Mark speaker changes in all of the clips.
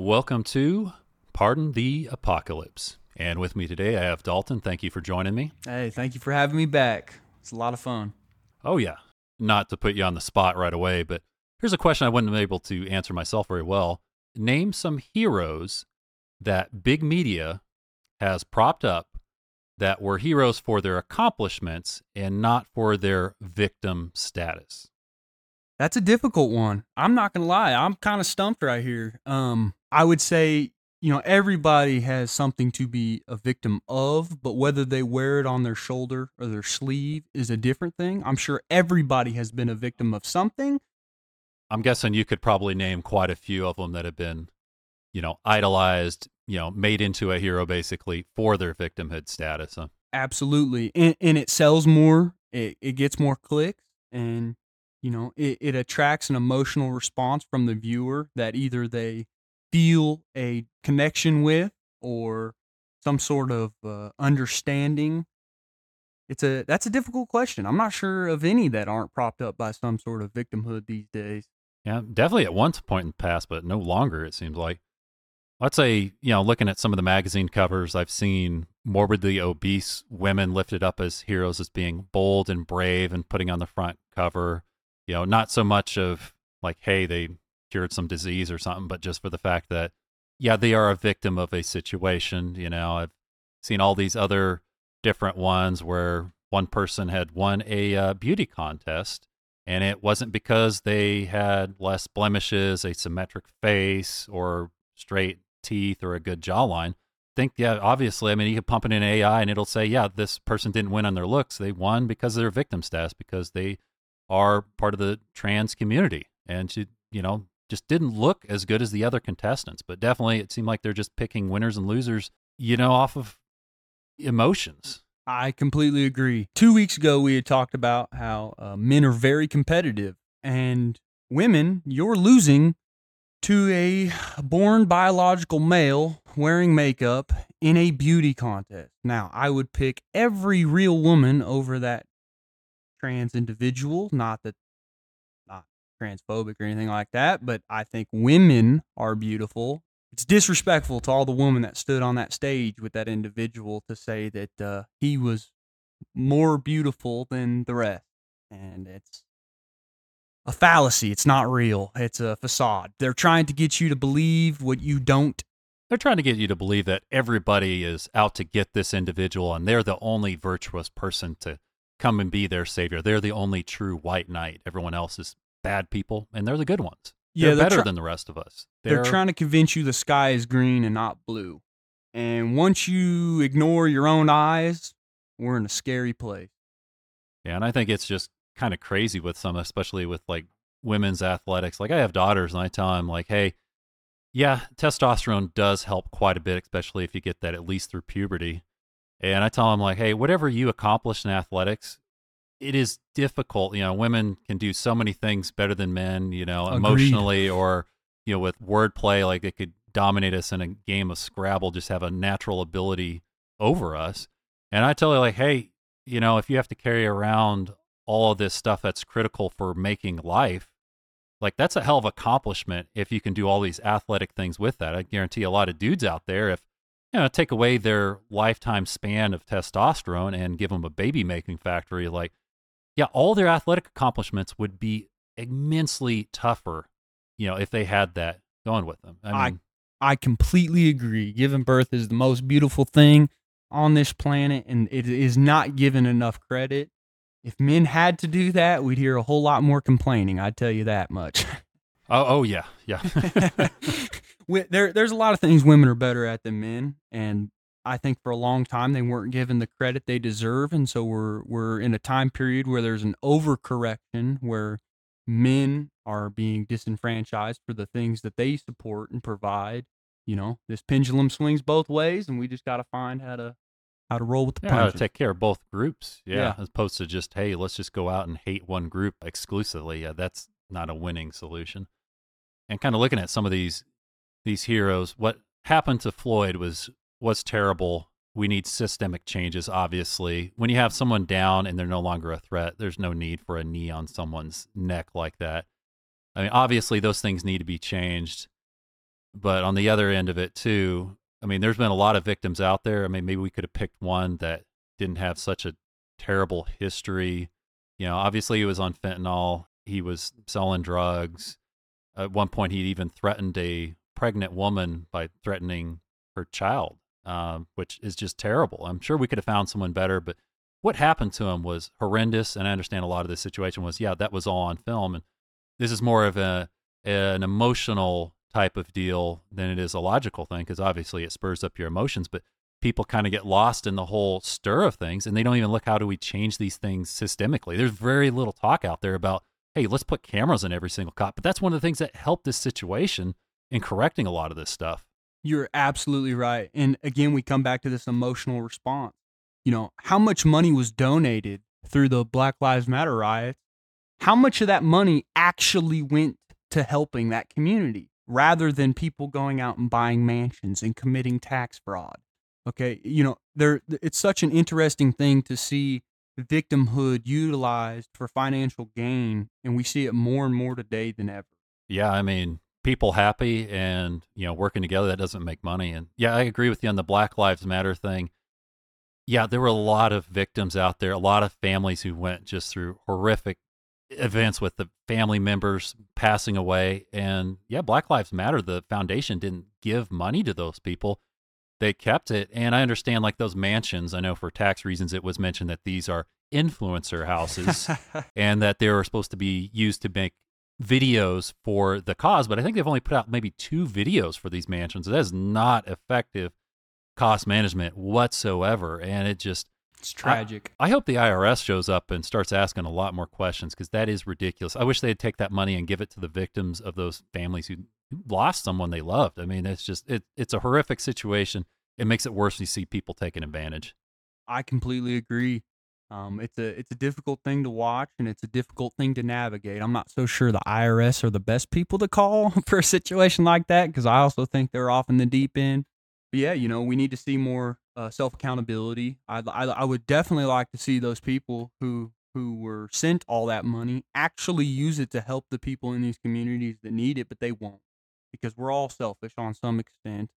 Speaker 1: Welcome to Pardon the Apocalypse. And with me today, I have Dalton. Thank you for joining me.
Speaker 2: Hey, thank you for having me back. It's a lot of fun.
Speaker 1: Oh, yeah. Not to put you on the spot right away, but here's a question I wasn't able to answer myself very well. Name some heroes that big media has propped up that were heroes for their accomplishments and not for their victim status.
Speaker 2: That's a difficult one. I'm not gonna lie. I'm kind of stumped right here. Um, I would say you know everybody has something to be a victim of, but whether they wear it on their shoulder or their sleeve is a different thing. I'm sure everybody has been a victim of something.
Speaker 1: I'm guessing you could probably name quite a few of them that have been, you know, idolized, you know, made into a hero basically for their victimhood status. Huh?
Speaker 2: Absolutely, and, and it sells more. It it gets more clicks, and you know it, it attracts an emotional response from the viewer that either they feel a connection with or some sort of uh, understanding it's a that's a difficult question i'm not sure of any that aren't propped up by some sort of victimhood these days
Speaker 1: Yeah, definitely at one point in the past, but no longer, it seems like. I'd say, you know, looking at some of the magazine covers, I've seen morbidly obese women lifted up as heroes as being bold and brave and putting on the front cover. You know, not so much of like, hey, they cured some disease or something, but just for the fact that, yeah, they are a victim of a situation. You know, I've seen all these other different ones where one person had won a uh, beauty contest and it wasn't because they had less blemishes, a symmetric face, or straight teeth, or a good jawline. Think, yeah, obviously, I mean, you can pump it in AI and it'll say, yeah, this person didn't win on their looks. They won because of their victim status, because they are part of the trans community. And she, you know, just didn't look as good as the other contestants. But definitely, it seemed like they're just picking winners and losers, you know, off of emotions.
Speaker 2: I completely agree. Two weeks ago, we had talked about how uh, men are very competitive, and women, you're losing to a born biological male wearing makeup in a beauty contest. Now, I would pick every real woman over that trans individual. Not that, not transphobic or anything like that, but I think women are beautiful it's disrespectful to all the women that stood on that stage with that individual to say that uh, he was more beautiful than the rest. And it's a fallacy. It's not real. It's a facade. They're trying to get you to believe what you don't.
Speaker 1: They're trying to get you to believe that everybody is out to get this individual and they're the only virtuous person to come and be their savior. They're the only true white knight. Everyone else is bad people and they're the good ones. They're,
Speaker 2: Yeah, they're
Speaker 1: better
Speaker 2: try-
Speaker 1: than the rest of us.
Speaker 2: They're trying to convince you the sky is green and not blue. And once you ignore your own eyes, we're in a scary place.
Speaker 1: Yeah, and I think it's just kind of crazy with some, especially with like women's athletics. Like I have daughters, and I tell them like, hey, yeah, testosterone does help quite a bit, especially if you get that at least through puberty. And I tell them like, hey, whatever you accomplish in athletics, it is difficult. You know, women can do so many things better than men. You know,
Speaker 2: Agreed.
Speaker 1: emotionally or you know with wordplay, like they could dominate us in a game of Scrabble, just have a natural ability over us. And I tell you like, hey, you know, if you have to carry around all of this stuff that's critical for making life, like that's a hell of accomplishment if you can do all these athletic things with that. I guarantee a lot of dudes out there, if you know, take away their lifetime span of testosterone and give them a baby making factory, like, yeah, all their athletic accomplishments would be immensely tougher, you know, if they had that going with them. I
Speaker 2: I-
Speaker 1: mean,
Speaker 2: I completely agree. Giving birth is the most beautiful thing on this planet, and it is not given enough credit. If men had to do that, we'd hear a whole lot more complaining. I tell you that much.
Speaker 1: oh, oh yeah, yeah.
Speaker 2: There, there's a lot of things women are better at than men, and I think for a long time they weren't given the credit they deserve, and so we're we're in a time period where there's an overcorrection where men are being disenfranchised for the things that they support and provide. You know, this pendulum swings both ways, and we just got to find how to how to roll with the
Speaker 1: Yeah, how to take care of both groups. Yeah,
Speaker 2: Yeah.
Speaker 1: as opposed to just hey, let's just go out and hate one group exclusively. Yeah, that's not a winning solution. And kind of looking at some of these these heroes, what happened to Floyd was was terrible. We need systemic changes. Obviously, when you have someone down and they're no longer a threat, there's no need for a knee on someone's neck like that. I mean, obviously, those things need to be changed. But on the other end of it, too, I mean, there's been a lot of victims out there. I mean, maybe we could have picked one that didn't have such a terrible history. You know, obviously he was on fentanyl, he was selling drugs. At one point, he even threatened a pregnant woman by threatening her child, um, which is just terrible. I'm sure we could have found someone better, but what happened to him was horrendous. And I understand a lot of this situation was, yeah, that was all on film. And this is more of a an emotional type of deal than it is a logical thing because obviously it spurs up your emotions. But people kind of get lost in the whole stir of things and they don't even look how do we change these things systemically. There's very little talk out there about, hey, let's put cameras in every single cop. But that's one of the things that helped this situation in correcting a lot of this stuff.
Speaker 2: You're absolutely right. And again, we come back to this emotional response. You know, how much money was donated through the Black Lives Matter riots? How much of that money actually went to helping that community rather than people going out and buying mansions and committing tax fraud? Okay, you know, there it's such an interesting thing to see victimhood utilized for financial gain and we see it more and more today than ever.
Speaker 1: Yeah, I mean, people happy and you know working together that doesn't make money. And yeah i agree with you on the black lives matter thing. Yeah there were a lot of victims out there a lot of families who went just through horrific events with the family members passing away. And yeah black lives matter the foundation didn't give money to those people. They kept it. And i understand like those mansions. I know for tax reasons it was mentioned that these are influencer houses and that they were supposed to be used to make videos for the cause, but I think they've only put out maybe two videos for these mansions. That is not effective cost management whatsoever. And it just,
Speaker 2: it's tragic.
Speaker 1: I, I hope the IRS shows up and starts asking a lot more questions because that is ridiculous. I wish they'd take that money and give it to the victims of those families who lost someone they loved. I mean, it's just, it, it's a horrific situation. It makes it worse when you see people taking advantage.
Speaker 2: I completely agree. Um, it's a it's a difficult thing to watch and it's a difficult thing to navigate. I'm not so sure the IRS are the best people to call for a situation like that because I also think they're off in the deep end. But yeah, you know, we need to see more uh, self accountability. I, I I would definitely like to see those people who who were sent all that money actually use it to help the people in these communities that need it, but they won't because we're all selfish on some extent.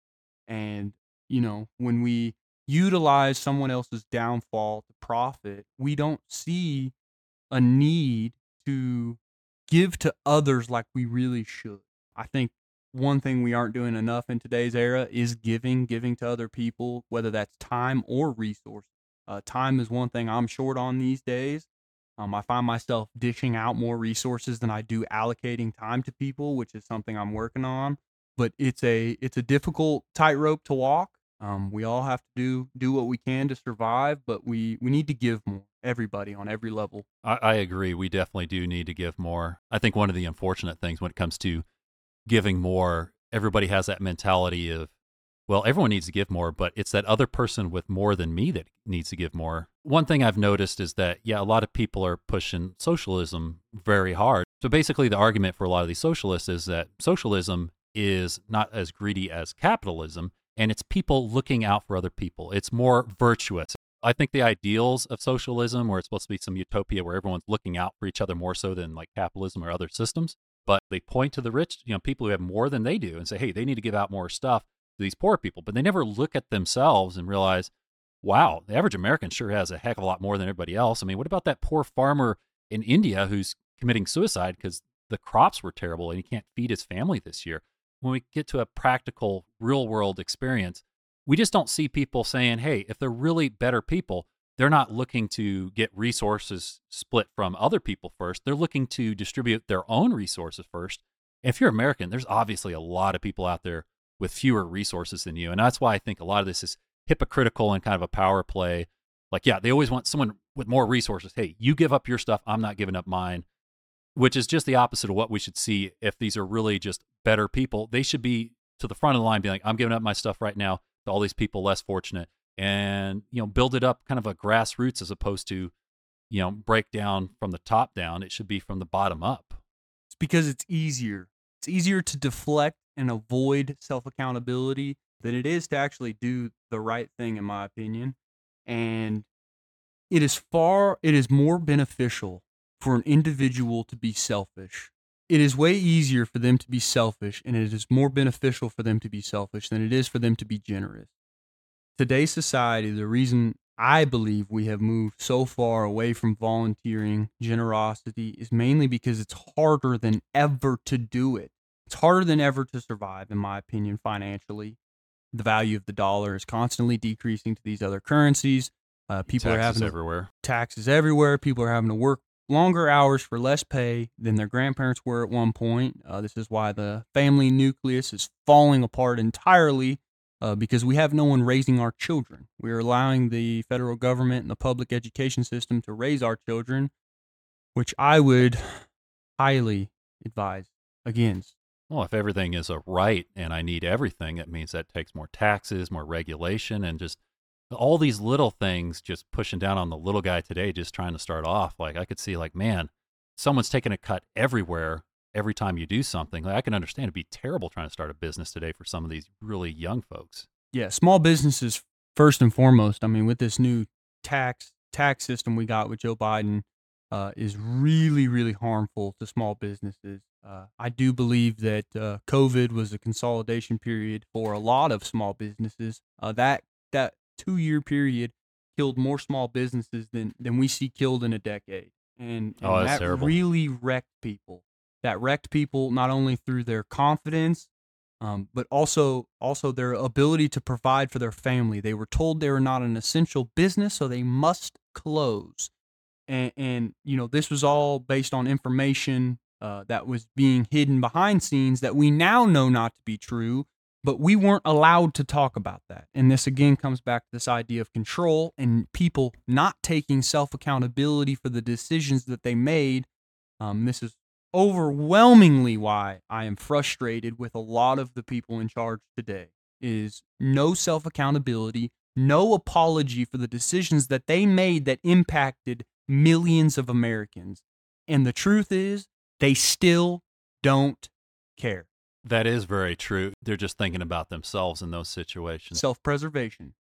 Speaker 2: And you know, when we utilize someone else's downfall to profit, we don't see a need to give to others like we really should. I think one thing we aren't doing enough in today's era is giving, giving to other people, whether that's time or resources. Uh, time is one thing I'm short on these days. Um, I find myself dishing out more resources than I do allocating time to people, which is something I'm working on. But it's a it's a difficult tightrope to walk. Um, we all have to do do what we can to survive, but we we need to give more. Everybody on every level.
Speaker 1: I, I agree. We definitely do need to give more. I think one of the unfortunate things when it comes to giving more, everybody has that mentality of, well, everyone needs to give more, but it's that other person with more than me that needs to give more. One thing I've noticed is that, yeah, a lot of people are pushing socialism very hard. So basically, the argument for a lot of these socialists is that socialism is not as greedy as capitalism and it's people looking out for other people. It's more virtuous. I think the ideals of socialism, where it's supposed to be some utopia where everyone's looking out for each other more so than like capitalism or other systems, but they point to the rich, you know, people who have more than they do and say, hey, they need to give out more stuff to these poor people. But they never look at themselves and realize, wow, the average American sure has a heck of a lot more than everybody else. I mean, what about that poor farmer in India who's committing suicide because the crops were terrible and he can't feed his family this year? When we get to a practical, real world experience, we just don't see people saying, hey, if they're really better people, they're not looking to get resources split from other people first. They're looking to distribute their own resources first. If you're American, there's obviously a lot of people out there with fewer resources than you. And that's why I think a lot of this is hypocritical and kind of a power play. Like, yeah, they always want someone with more resources. Hey, you give up your stuff. I'm not giving up mine which is just the opposite of what we should see if these are really just better people. They should be to the front of the line, being like, I'm giving up my stuff right now to all these people less fortunate and, you know, build it up kind of a grassroots as opposed to, you know, break down from the top down. It should be from the bottom up.
Speaker 2: It's because it's easier. It's easier to deflect and avoid self accountability than it is to actually do the right thing, in my opinion. And it is far, it is more beneficial for an individual to be selfish it is way easier for them to be selfish and it is more beneficial for them to be selfish than it is for them to be generous. Today's society, the reason I believe we have moved so far away from volunteering generosity is mainly because it's harder than ever to do it. It's harder than ever to survive, in my opinion, financially. The value of the dollar is constantly decreasing to these other currencies. Uh, people
Speaker 1: Taxes
Speaker 2: are having to-
Speaker 1: everywhere.
Speaker 2: taxes everywhere. People are having to work longer hours for less pay than their grandparents were at one point. Uh, this is why the family nucleus is falling apart entirely uh, because we have no one raising our children. We're allowing the federal government and the public education system to raise our children, which I would highly advise against.
Speaker 1: Well, if everything is a right and I need everything, it means that takes more taxes, more regulation, and just all these little things just pushing down on the little guy today, just trying to start off. Like I could see, like, man, someone's taking a cut everywhere every time you do something. Like, I can understand it'd be terrible trying to start a business today for some of these really young folks.
Speaker 2: yeah, small businesses first and foremost. I mean, with this new tax tax system we got with Joe Biden, uh, is really really harmful to small businesses. Uh, I do believe that uh, COVID was a consolidation period for a lot of small businesses. Uh, that that two year period killed more small businesses than than we see killed in a decade, and, and
Speaker 1: Oh,
Speaker 2: that
Speaker 1: terrible.
Speaker 2: really wrecked people. That wrecked people not only through their confidence um, but also also their ability to provide for their family. They were told they were not an essential business, so they must close. And, and you know this was all based on information uh, that was being hidden behind scenes that we now know not to be true. But we weren't allowed to talk about that. And this again comes back to this idea of control and people not taking self accountability for the decisions that they made. Um, this is overwhelmingly why I am frustrated with a lot of the people in charge today is no self accountability, no apology for the decisions that they made that impacted millions of Americans. And the truth is, they still don't care.
Speaker 1: That is very true. They're just thinking about themselves in those situations.
Speaker 2: Self preservation.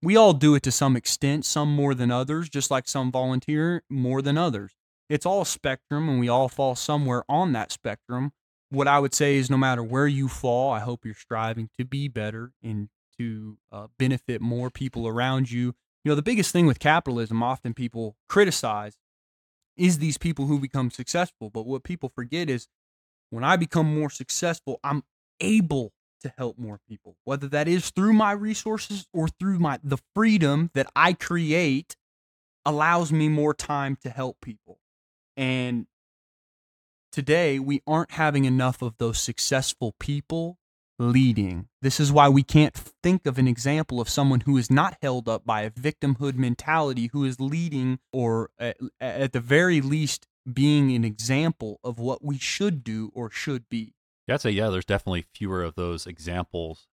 Speaker 2: We all do it to some extent, some more than others, just like some volunteer more than others. It's all a spectrum, and we all fall somewhere on that spectrum. What I would say is no matter where you fall, I hope you're striving to be better and to uh, benefit more people around you. You know, the biggest thing with capitalism, often people criticize, is these people who become successful. But what people forget is when I become more successful, I'm able to help more people, whether that is through my resources or through my the freedom that I create allows me more time to help people. And today we aren't having enough of those successful people leading. This is why we can't think of an example of someone who is not held up by a victimhood mentality who is leading or at, at the very least being an example of what we should do or should be.
Speaker 1: Yeah, I'd say, yeah, there's definitely fewer of those examples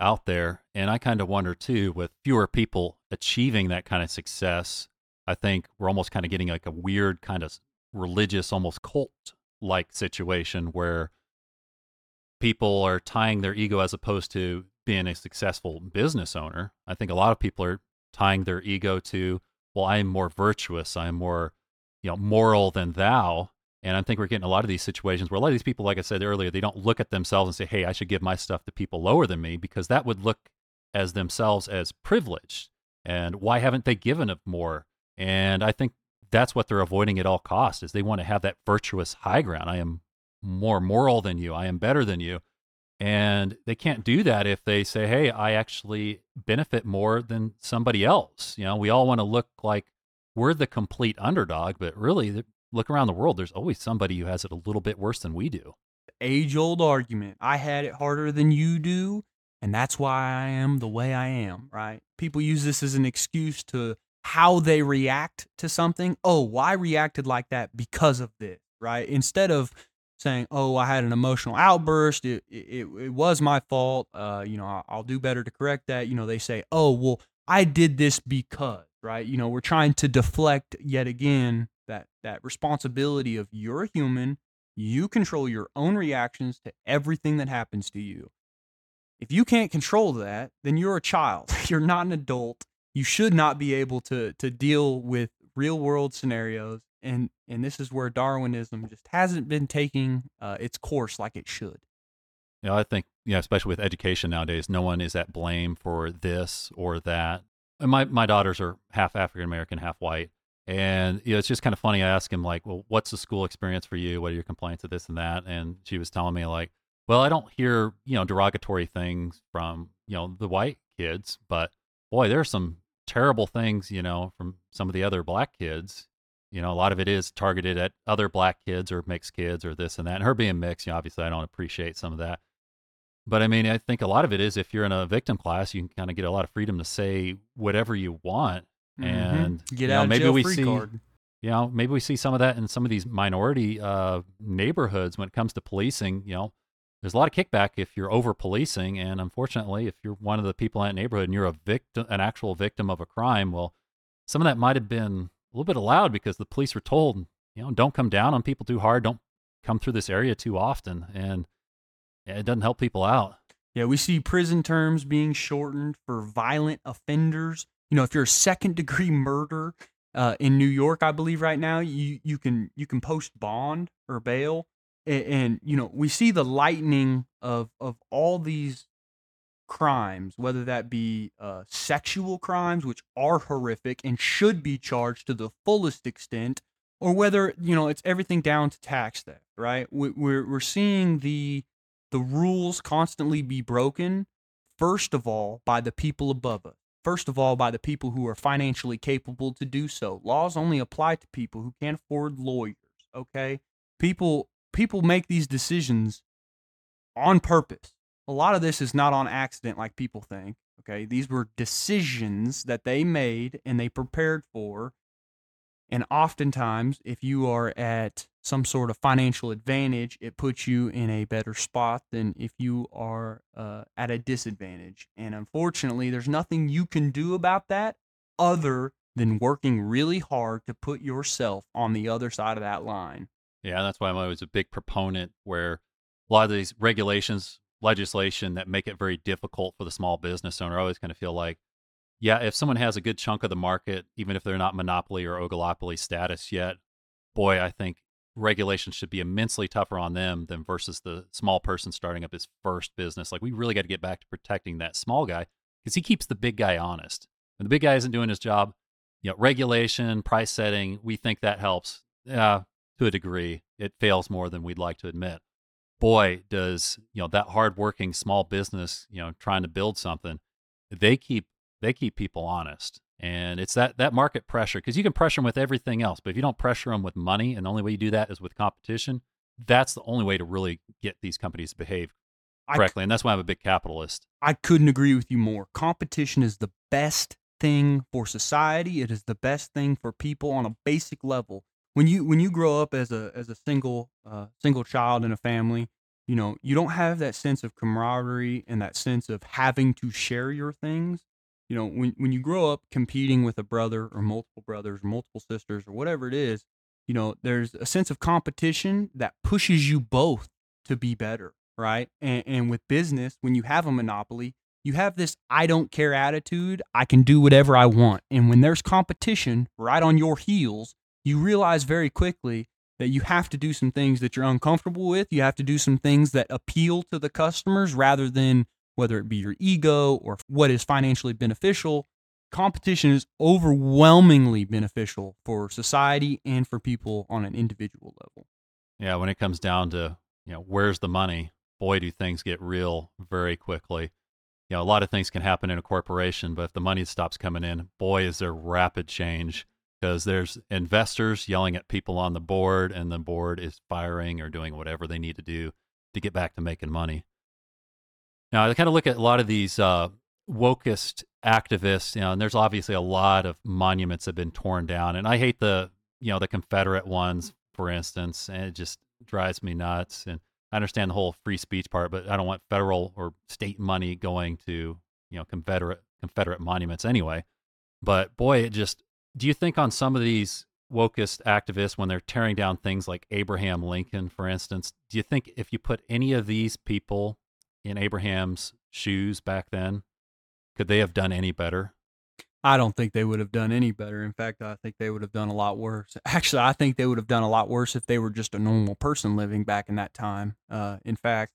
Speaker 1: out there. And I kind of wonder too, with fewer people achieving that kind of success, I think we're almost kind of getting like a weird kind of religious, almost cult like situation where people are tying their ego as opposed to being a successful business owner. I think a lot of people are tying their ego to, well, I am more virtuous, I am more, you know, moral than thou. And I think we're getting a lot of these situations where a lot of these people, like I said earlier, they don't look at themselves and say, hey, I should give my stuff to people lower than me because that would look as themselves as privileged. And why haven't they given it more? And I think that's what they're avoiding at all costs is they want to have that virtuous high ground. I am more moral than you. I am better than you. And they can't do that if they say, hey, I actually benefit more than somebody else. You know, we all want to look like we're the complete underdog, but really, look around the world, there's always somebody who has it a little bit worse than we do.
Speaker 2: Age old argument. I had it harder than you do, and that's why I am the way I am, right? People use this as an excuse to how they react to something. Oh, well, reacted like that because of this, right? Instead of saying, "Oh, I had an emotional outburst. It it, it was my fault. Uh, you know, I'll do better to correct that." You know, they say, "Oh, well, I did this because," right? You know, we're trying to deflect yet again that that responsibility of you're a human. You control your own reactions to everything that happens to you. If you can't control that, then you're a child. You're not an adult. You should not be able to to deal with real world scenarios and and this is where Darwinism just hasn't been taking uh, its course like it should.
Speaker 1: Yeah, I think, yeah, especially with education nowadays, no one is at blame for this or that. And my, my daughters are half African American, half white. And you know, it's just kind of funny. I ask him like, well, what's the school experience for you? What are your complaints of this and that? And she was telling me like, well, I don't hear, you know, derogatory things from, you know, the white kids, but boy, there's some terrible things, you know, from some of the other black kids. You know, a lot of it is targeted at other black kids or mixed kids or this and that. And her being mixed, you know, obviously I don't appreciate some of that. But I mean, I think a lot of it is if you're in a victim class, you can kind of get a lot of freedom to say whatever you want,
Speaker 2: Mhm.
Speaker 1: and
Speaker 2: Get
Speaker 1: you know,
Speaker 2: out of
Speaker 1: maybe we
Speaker 2: free
Speaker 1: see,
Speaker 2: card.
Speaker 1: you know, maybe we see some of that in some of these minority uh, neighborhoods when it comes to policing. You know, there's a lot of kickback if you're over policing, and unfortunately, if you're one of the people in that neighborhood and you're a victim, an actual victim of a crime, well, some of that might have been a little bit allowed because the police were told, you know, don't come down on people too hard, don't come through this area too often, and it doesn't help people out.
Speaker 2: Yeah, we see prison terms being shortened for violent offenders. You know, if you're a second degree murder uh, in New York, I believe right now you you can you can post bond or bail, and, you know we see the lightening of of all these crimes, whether that be uh, sexual crimes, which are horrific and should be charged to the fullest extent, or whether you know it's everything down to tax theft. Right? We, we're we're seeing the the rules constantly be broken, first of all, by the people above us. First of all, by the people who are financially capable to do so. Laws only apply to people who can't afford lawyers, okay? People people make these decisions on purpose. A lot of this is not on accident like people think, okay? These were decisions that they made and they prepared for. And oftentimes, if you are at some sort of financial advantage, it puts you in a better spot than if you are uh, at a disadvantage. And unfortunately, there's nothing you can do about that other than working really hard to put yourself on the other side of that line.
Speaker 1: Yeah, that's why I'm always a big proponent where a lot of these regulations, legislation that make it very difficult for the small business owner, I always kind of feel like, yeah, if someone has a good chunk of the market, even if they're not monopoly or oligopoly status yet, boy, I think regulations should be immensely tougher on them than versus the small person starting up his first business. Like we really got to get back to protecting that small guy because he keeps the big guy honest. When the big guy isn't doing his job, you know, regulation, price setting, we think that helps. Yeah, to a degree, it fails more than we'd like to admit. Boy, does you know that hardworking small business, you know, trying to build something, they keep they keep people honest and it's that that market pressure because you can pressure them with everything else but if you don't pressure them with money and the only way you do that is with competition that's the only way to really get these companies to behave
Speaker 2: c-
Speaker 1: correctly and that's why i'm a big capitalist
Speaker 2: I couldn't agree with you more. Competition is the best thing for society. It is the best thing for people on a basic level. When you when you grow up as a as a single uh, single child in a family, you know you don't have that sense of camaraderie and that sense of having to share your things. You know when when you grow up competing with a brother or multiple brothers or multiple sisters or whatever it is, you know there's a sense of competition that pushes you both to be better right? And, and with business, when you have a monopoly, you have this I don't care attitude. I can do whatever I want. And when there's competition right on your heels, you realize very quickly that you have to do some things that you're uncomfortable with. You have to do some things that appeal to the customers rather than whether it be your ego or what is financially beneficial. Competition is overwhelmingly beneficial for society and for people on an individual level.
Speaker 1: yeah when it comes down to you know where's the money boy do things get real very quickly you know a lot of things can happen in a corporation but if the money stops coming in boy is there rapid change because there's investors yelling at people on the board and the board is firing or doing whatever they need to do to get back to making money now i kind of look at a lot of these uh, wokest activists you know and there's obviously a lot of monuments that have been torn down and i hate the you know the confederate ones for instance and it just drives me nuts and I understand the whole free speech part, but I don't want federal or state money going to you know Confederate Confederate monuments anyway. But boy, it just do you think on some of these wokest activists when they're tearing down things like Abraham Lincoln, for instance, do you think if you put any of these people in Abraham's shoes back then, could they have done any better?
Speaker 2: I don't think they would have done any better. In fact, I think they would have done a lot worse. Actually, I think they would have done a lot worse if they were just a normal person living back in that time. Uh, in fact,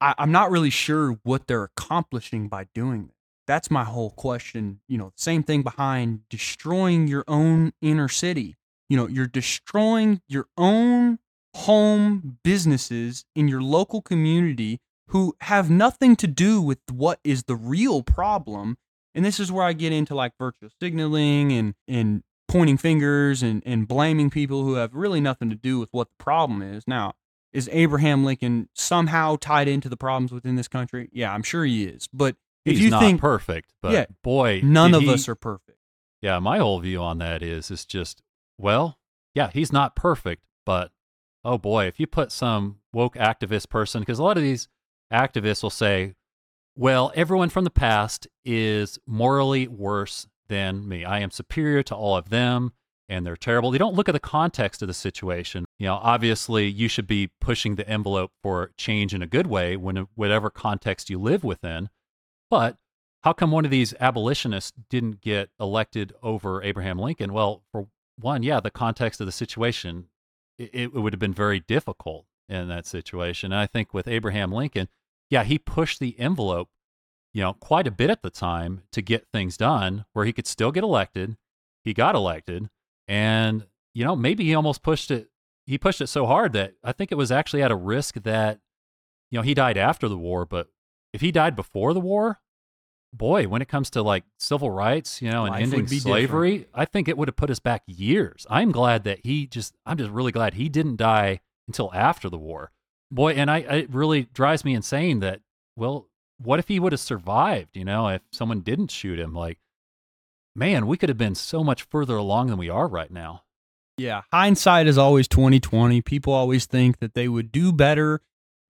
Speaker 2: I, I'm not really sure what they're accomplishing by doing that. That's my whole question. You know, same thing behind destroying your own inner city. You know, you're destroying your own home businesses in your local community who have nothing to do with what is the real problem. And this is where I get into like virtual signaling and, and pointing fingers and, and blaming people who have really nothing to do with what the problem is. Now, is Abraham Lincoln somehow tied into the problems within this country? Yeah, I'm sure he is. But if
Speaker 1: He's
Speaker 2: you
Speaker 1: not
Speaker 2: think
Speaker 1: perfect, but
Speaker 2: Yeah,
Speaker 1: boy,
Speaker 2: none of
Speaker 1: he-
Speaker 2: us are perfect.
Speaker 1: Yeah, my whole view on that is is just well, yeah, he's not perfect, but oh boy, if you put some woke activist person because a lot of these activists will say, well, everyone from the past is morally worse than me. I am superior to all of them and they're terrible. They don't look at the context of the situation. You know, obviously you should be pushing the envelope for change in a good way when whatever context you live within. But how come one of these abolitionists didn't get elected over Abraham Lincoln? Well, for one, yeah, the context of the situation, it, it would have been very difficult in that situation. And I think with Abraham Lincoln, yeah, he pushed the envelope, you know, quite a bit at the time to get things done where he could still get elected. He got elected, and you know, maybe he almost pushed it. He pushed it so hard that I think it was actually at a risk that, you know, he died after the war. But if he died before the war, boy, when it comes to like civil rights, you know, and
Speaker 2: Life
Speaker 1: ending slavery, I think it would have put us back years. I'm glad that he just, I'm just really glad he didn't die until after the war. Boy, and I, it really drives me insane that, well, what if he would have survived, you know, if someone didn't shoot him? Like, man, we could have been so much further along than we are right now.
Speaker 2: Yeah, hindsight is always 2020. People always think that they would do better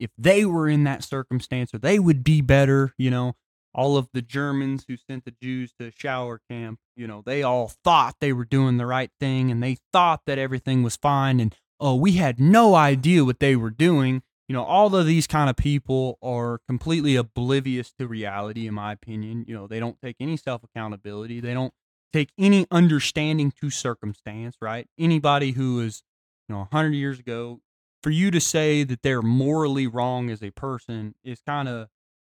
Speaker 2: if they were in that circumstance or they would be better, you know. All of the Germans who sent the Jews to shower camp, you know, they all thought they were doing the right thing and they thought that everything was fine and oh, we had no idea what they were doing. You know, all of these kind of people are completely oblivious to reality in my opinion. You know, they don't take any self accountability. They don't take any understanding to circumstance, right? Anybody who is, you know, 100 years ago, for you to say that they're morally wrong as a person is kind of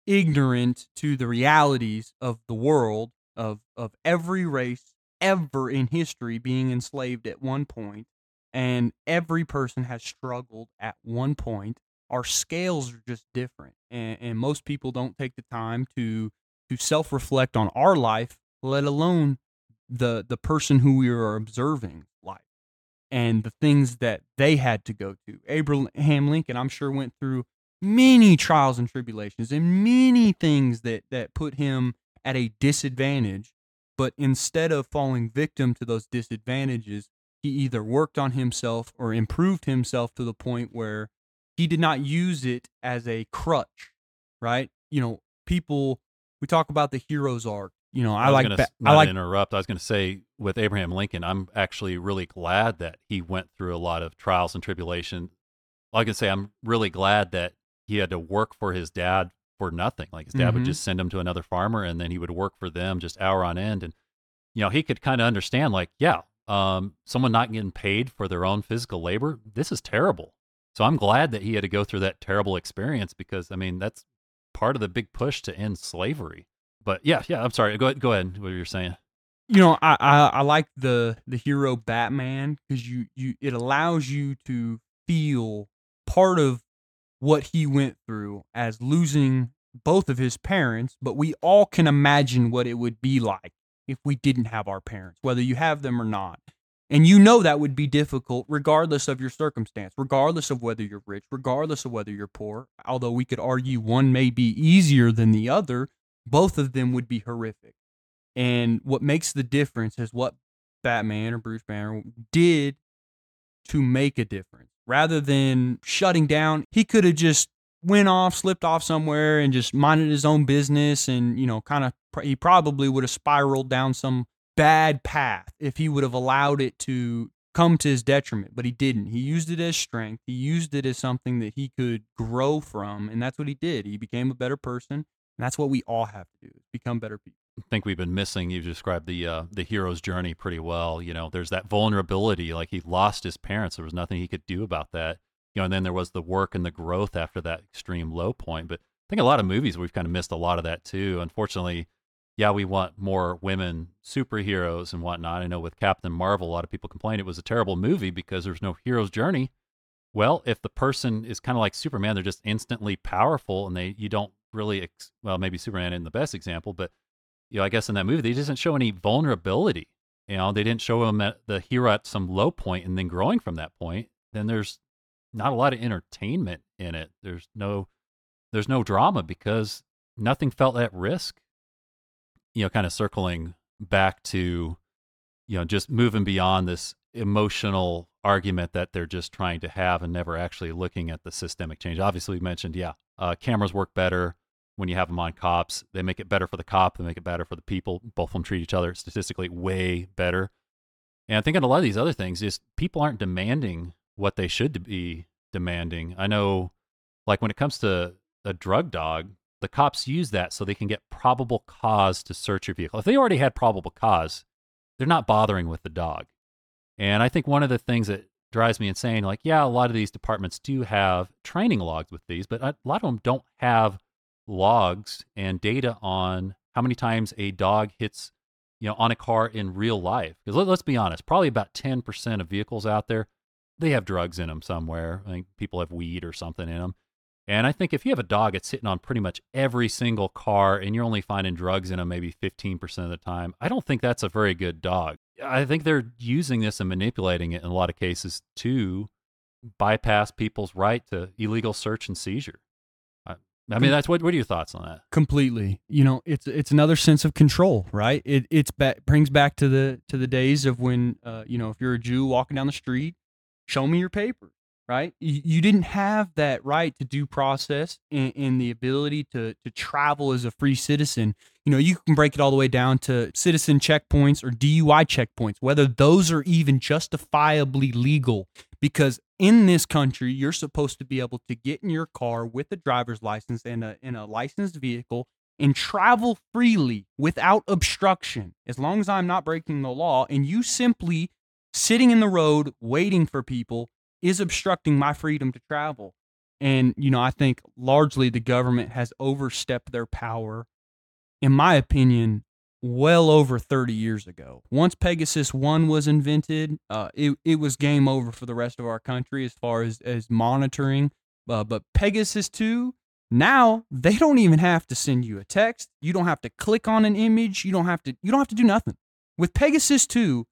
Speaker 2: ignorant to the realities of the world of of every race ever in history being enslaved at one point and every person has struggled at one point our scales are just different and, and most people don't take the time to to self-reflect on our life let alone the the person who we are observing life and the things that they had to go to. Abraham Lincoln, I'm sure, went through many trials and tribulations and many things that that put him at a disadvantage. But instead of falling victim to those disadvantages, he either worked on himself or improved himself to the point where he did not use it as a crutch, right? You know, people we talk about the hero's arc. You know, I,
Speaker 1: was
Speaker 2: like
Speaker 1: gonna,
Speaker 2: ba- I like
Speaker 1: to interrupt. I was going to say with Abraham Lincoln, I'm actually really glad that he went through a lot of trials and tribulation. Like I say, I'm really glad that he had to work for his dad for nothing. Like his dad would
Speaker 2: Mhm.
Speaker 1: just send him to another farmer, and then he would work for them just hour on end. And you know, he could kind of understand, like, yeah, um, someone not getting paid for their own physical labor, this is terrible. So I'm glad that he had to go through that terrible experience because I mean that's part of the big push to end slavery. But yeah, yeah, I'm sorry. Go ahead. Go ahead. What you're saying.
Speaker 2: you know I, I i like the the hero batman because you you it allows you to feel part of what he went through as losing both of his parents but we all can imagine what it would be like if we didn't have our parents whether you have them or not and you know that would be difficult regardless of your circumstance regardless of whether you're rich regardless of whether you're poor although we could argue one may be easier than the other both of them would be horrific and what makes the difference is what Batman or Bruce Banner did to make a difference. Rather than shutting down, he could have just went off, slipped off somewhere and just minded his own business and, you know, kind of he probably would have spiraled down some bad path if he would have allowed it to come to his detriment, but he didn't. He used it as strength. He used it as something that he could grow from, and that's what he did. He became a better person, and that's what we all have to do: become better people.
Speaker 1: I think we've been missing. You've described the uh, the hero's journey pretty well. You know, there's that vulnerability, like he lost his parents. There was nothing he could do about that. You know, and then there was the work and the growth after that extreme low point. But I think a lot of movies we've kind of missed a lot of that too. Unfortunately, yeah, we want more women superheroes and whatnot. I know with Captain Marvel, a lot of people complained it was a terrible movie because there's no hero's journey. Well, if the person is kind of like Superman, they're just instantly powerful, and they you don't really ex- well maybe Superman in the best example, but you know I guess in that movie they didn't show any vulnerability. You know they didn't show him at the hero at some low point and then growing from that point. Then there's not a lot of entertainment in it. There's no there's no drama because nothing felt at risk. You know, kind of circling back to you know just moving beyond this emotional argument that they're just trying to have and never actually looking at the systemic change. Obviously, we mentioned, yeah, uh, cameras work better when you have them on cops. They make it better for the cop, they make it better for the people. Both of them treat each other statistically way better. And I think on a lot of these other things, is people aren't demanding what they should be demanding. I know, like when it comes to a drug dog, the cops use that so they can get probable cause to search your vehicle. If they already had probable cause, they're not bothering with the dog. And I think one of the things that drives me insane, like, yeah, a lot of these departments do have training logs with these, but a lot of them don't have logs and data on how many times a dog hits, you know, on a car in real life. Because let, us be honest, probably about 10% of vehicles out there, they have drugs in them somewhere. I think people have weed or something in them. And I think if you have a dog that's sitting on pretty much every single car and you're only finding drugs in them maybe 15% of the time, I don't think that's a very good dog. I think they're using this and manipulating it in a lot of cases to bypass people's right to illegal search and seizure. I, I mean, that's what. What are your thoughts on that?
Speaker 2: Completely. You know, it's it's another sense of control, right? It it's ba- brings back to the to the days of when, uh, you know, if you're a Jew walking down the street, show me your papers right? You, didn't have that right to due process and, and, the ability to to travel as a free citizen. You know, you can break it all the way down to citizen checkpoints or DUI checkpoints, whether those are even justifiably legal. Because in this country, you're supposed to be able to get in your car with a driver's license and a in a licensed vehicle and travel freely without obstruction, as long as I'm not breaking the law. And you simply sitting in the road waiting for people is obstructing my freedom to travel. And, you know, I think largely the government has overstepped their power, in my opinion, well over 30 years ago. Once Pegasus 1 was invented, uh, it, it was game over for the rest of our country as far as, as monitoring. Uh, but Pegasus 2, now they don't even have to send you a text. You don't have to click on an image. You don't have to, you don't have to do nothing. With Pegasus 2,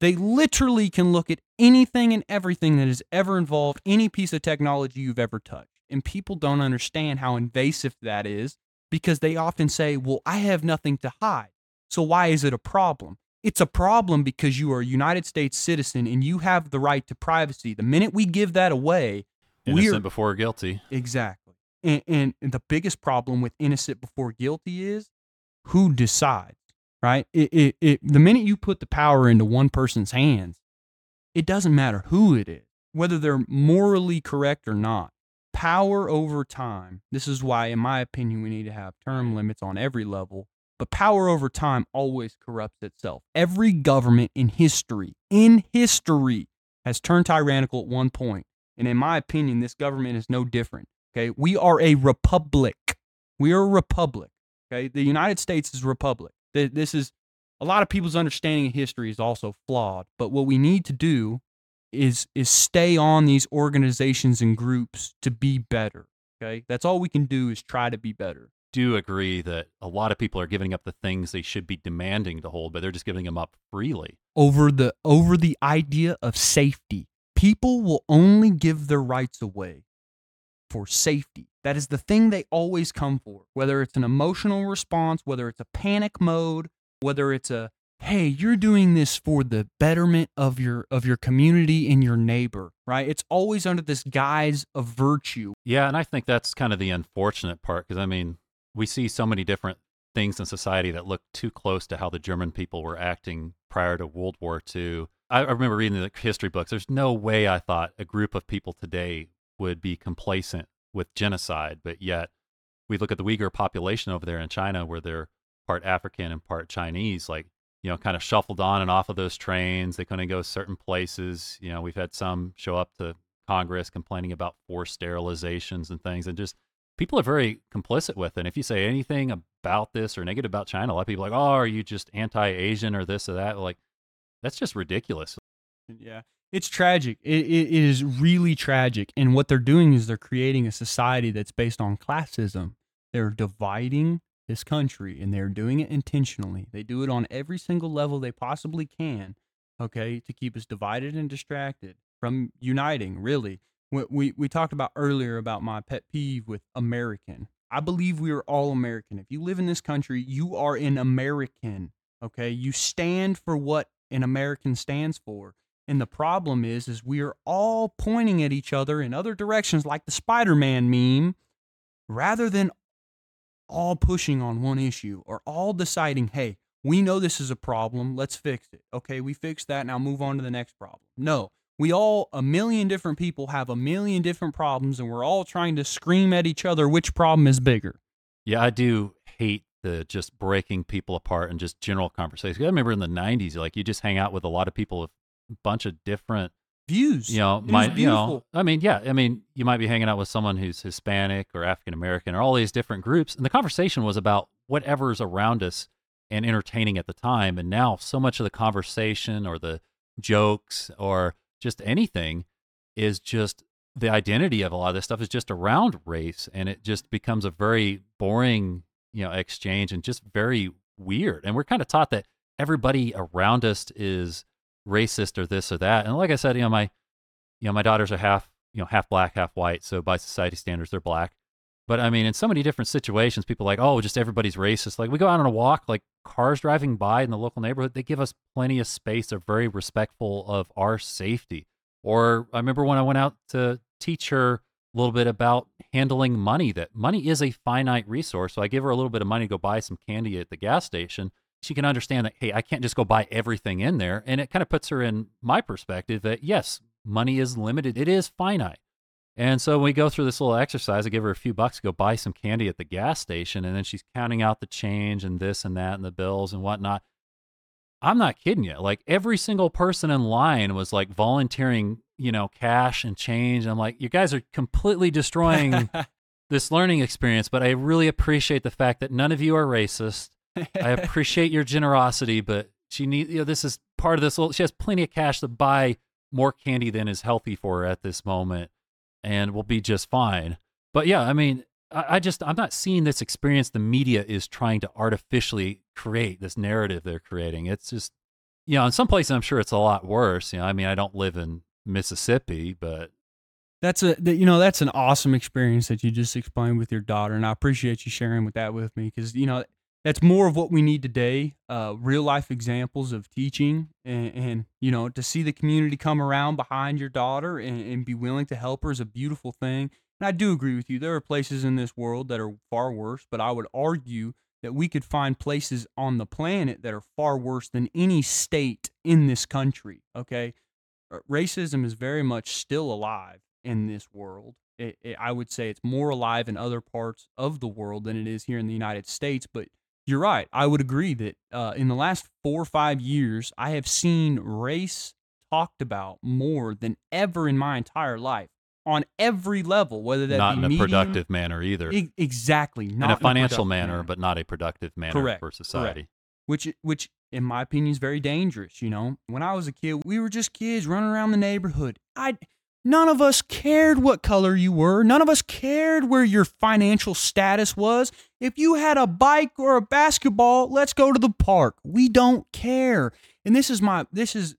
Speaker 2: they literally can look at anything and everything that has ever involved any piece of technology you've ever touched. And people don't understand how invasive that is because they often say, Well, I have nothing to hide. So why is it a problem? It's a problem because you are a United States citizen and you have the right to privacy. The minute we give that away,
Speaker 1: innocent we're, before guilty.
Speaker 2: Exactly. And, and the biggest problem with innocent before guilty is who decides right? It, it, it, the minute you put the power into one person's hands, it doesn't matter who it is, whether they're morally correct or not. Power over time, this is why, in my opinion, we need to have term limits on every level, but power over time always corrupts itself. Every government in history, in history, has turned tyrannical at one point. And in my opinion, this government is no different. Okay. We are a republic. We are a republic. Okay. The United States is a republic. This is a lot of people's understanding of history is also flawed. But what we need to do is is stay on these organizations and groups to be better. Okay, that's all we can do is try to be better.
Speaker 1: Do agree that a lot of people are giving up the things they should be demanding to hold, but they're just giving them up freely
Speaker 2: over the over the idea of safety. People will only give their rights away for safety. That is the thing they always come for, whether it's an emotional response, whether it's a panic mode, whether it's a hey you're doing this for the betterment of your of your community and your neighbor right? It's always under this guise of virtue.
Speaker 1: Yeah and i think that's kind of the unfortunate part because i mean we see so many different things in society that look too close to how the german people were acting prior to world war ii i remember reading the history books. There's no way i thought a group of people today would be complacent with genocide, but yet we look at the Uyghur population over there in China where they're part African and part Chinese, like, you know, kind of shuffled on and off of those trains. They couldn't go certain places. You know, we've had some show up to Congress complaining about forced sterilizations and things, and just people are very complicit with it. And if you say anything about this or negative about China, a lot of people are like, oh, are you just anti Asian or this or that? Like, that's just ridiculous.
Speaker 2: Yeah. It's tragic. It, it is really tragic. And what they're doing is they're creating a society that's based on classism. They're dividing this country and they're doing it intentionally. They do it on every single level they possibly can, okay, to keep us divided and distracted from uniting, really. We, we, we talked about earlier about my pet peeve with American. I believe we are all American. If you live in this country, you are an American, okay? You stand for what an American stands for. And the problem is, is we are all pointing at each other in other directions, like the Spider-Man meme, rather than all pushing on one issue or all deciding, hey, we know this is a problem, let's fix it. Okay, we fixed that, now move on to the next problem. No, we all, a million different people have a million different problems, and we're all trying to scream at each other which problem is bigger.
Speaker 1: Yeah, I do hate the just breaking people apart and just general conversations. I remember in the '90s, like you just hang out with a lot of people a bunch of different
Speaker 2: views.
Speaker 1: You know, might you know, I mean, yeah, I mean, you might be hanging out with someone who's Hispanic or African American or all these different groups, and the conversation was about whatever's around us and entertaining at the time. And now, so much of the conversation or the jokes or just anything is just the identity of a lot of this stuff is just around race, and it just becomes a very boring you know exchange and just very weird and we're kind of taught that everybody around us is racist or this or that. And like i said you know my you know my daughters are half you know half black half white. So by society standards they're black. But i mean in so many different situations people like oh just everybody's racist. Like we go out on a walk like cars driving by in the local neighborhood they give us plenty of space. They're very respectful of our safety. Or i remember when i went out to teach her a little bit about handling money that money is a finite resource. So I give her a little bit of money to go buy some candy at the gas station. She can understand that, hey, I can't just go buy everything in there. And it kind of puts her in my perspective that, yes, money is limited, it is finite. And so when we go through this little exercise, I give her a few bucks to go buy some candy at the gas station. And then she's counting out the change and this and that and the bills and whatnot. I'm not kidding you. Like every single person in line was like volunteering, you know, cash and change. I'm like, you guys are completely destroying this learning experience, but I really appreciate the fact that none of you are racist. I appreciate your generosity, but she needs, you know, this is part of this. Little, she has plenty of cash to buy more candy than is healthy for her at this moment and will be just fine. But yeah, I mean, I, I just, I'm not seeing this experience the media is trying to artificially create this narrative they're creating. It's just, you know, in some places I'm sure it's a lot worse. You know, I mean, I don't live in Mississippi, but
Speaker 2: that's a you know that's an awesome experience that you just explained with your daughter, and I appreciate you sharing with that with me because you know that's more of what we need today. Uh, real life examples of teaching, and, and, you know to see the community come around behind your daughter and, and be willing to help her is a beautiful thing. And I do agree with you. There are places in this world that are far worse, but I would argue that we could find places on the planet that are far worse than any state in this country. Okay. Uh, racism is very much still alive in this world. It, it, I would say it's more alive in other parts of the world than it is here in the United States. But you're right. I would agree that uh, in the last four or five years, I have seen race talked about more than ever in my entire life on every level, whether that
Speaker 1: not
Speaker 2: be
Speaker 1: in a
Speaker 2: medium,
Speaker 1: productive manner either,
Speaker 2: e- exactly, not
Speaker 1: in a financial
Speaker 2: productive
Speaker 1: manner, but not a productive manner
Speaker 2: Correct,
Speaker 1: for society.
Speaker 2: which which in my opinion is very dangerous. You know, when I was a kid, we were just kids running around the neighborhood. I none of us cared what color you were. None of us cared where your financial status was. If you had a bike or a basketball, let's go to the park. We don't care. And this is my this is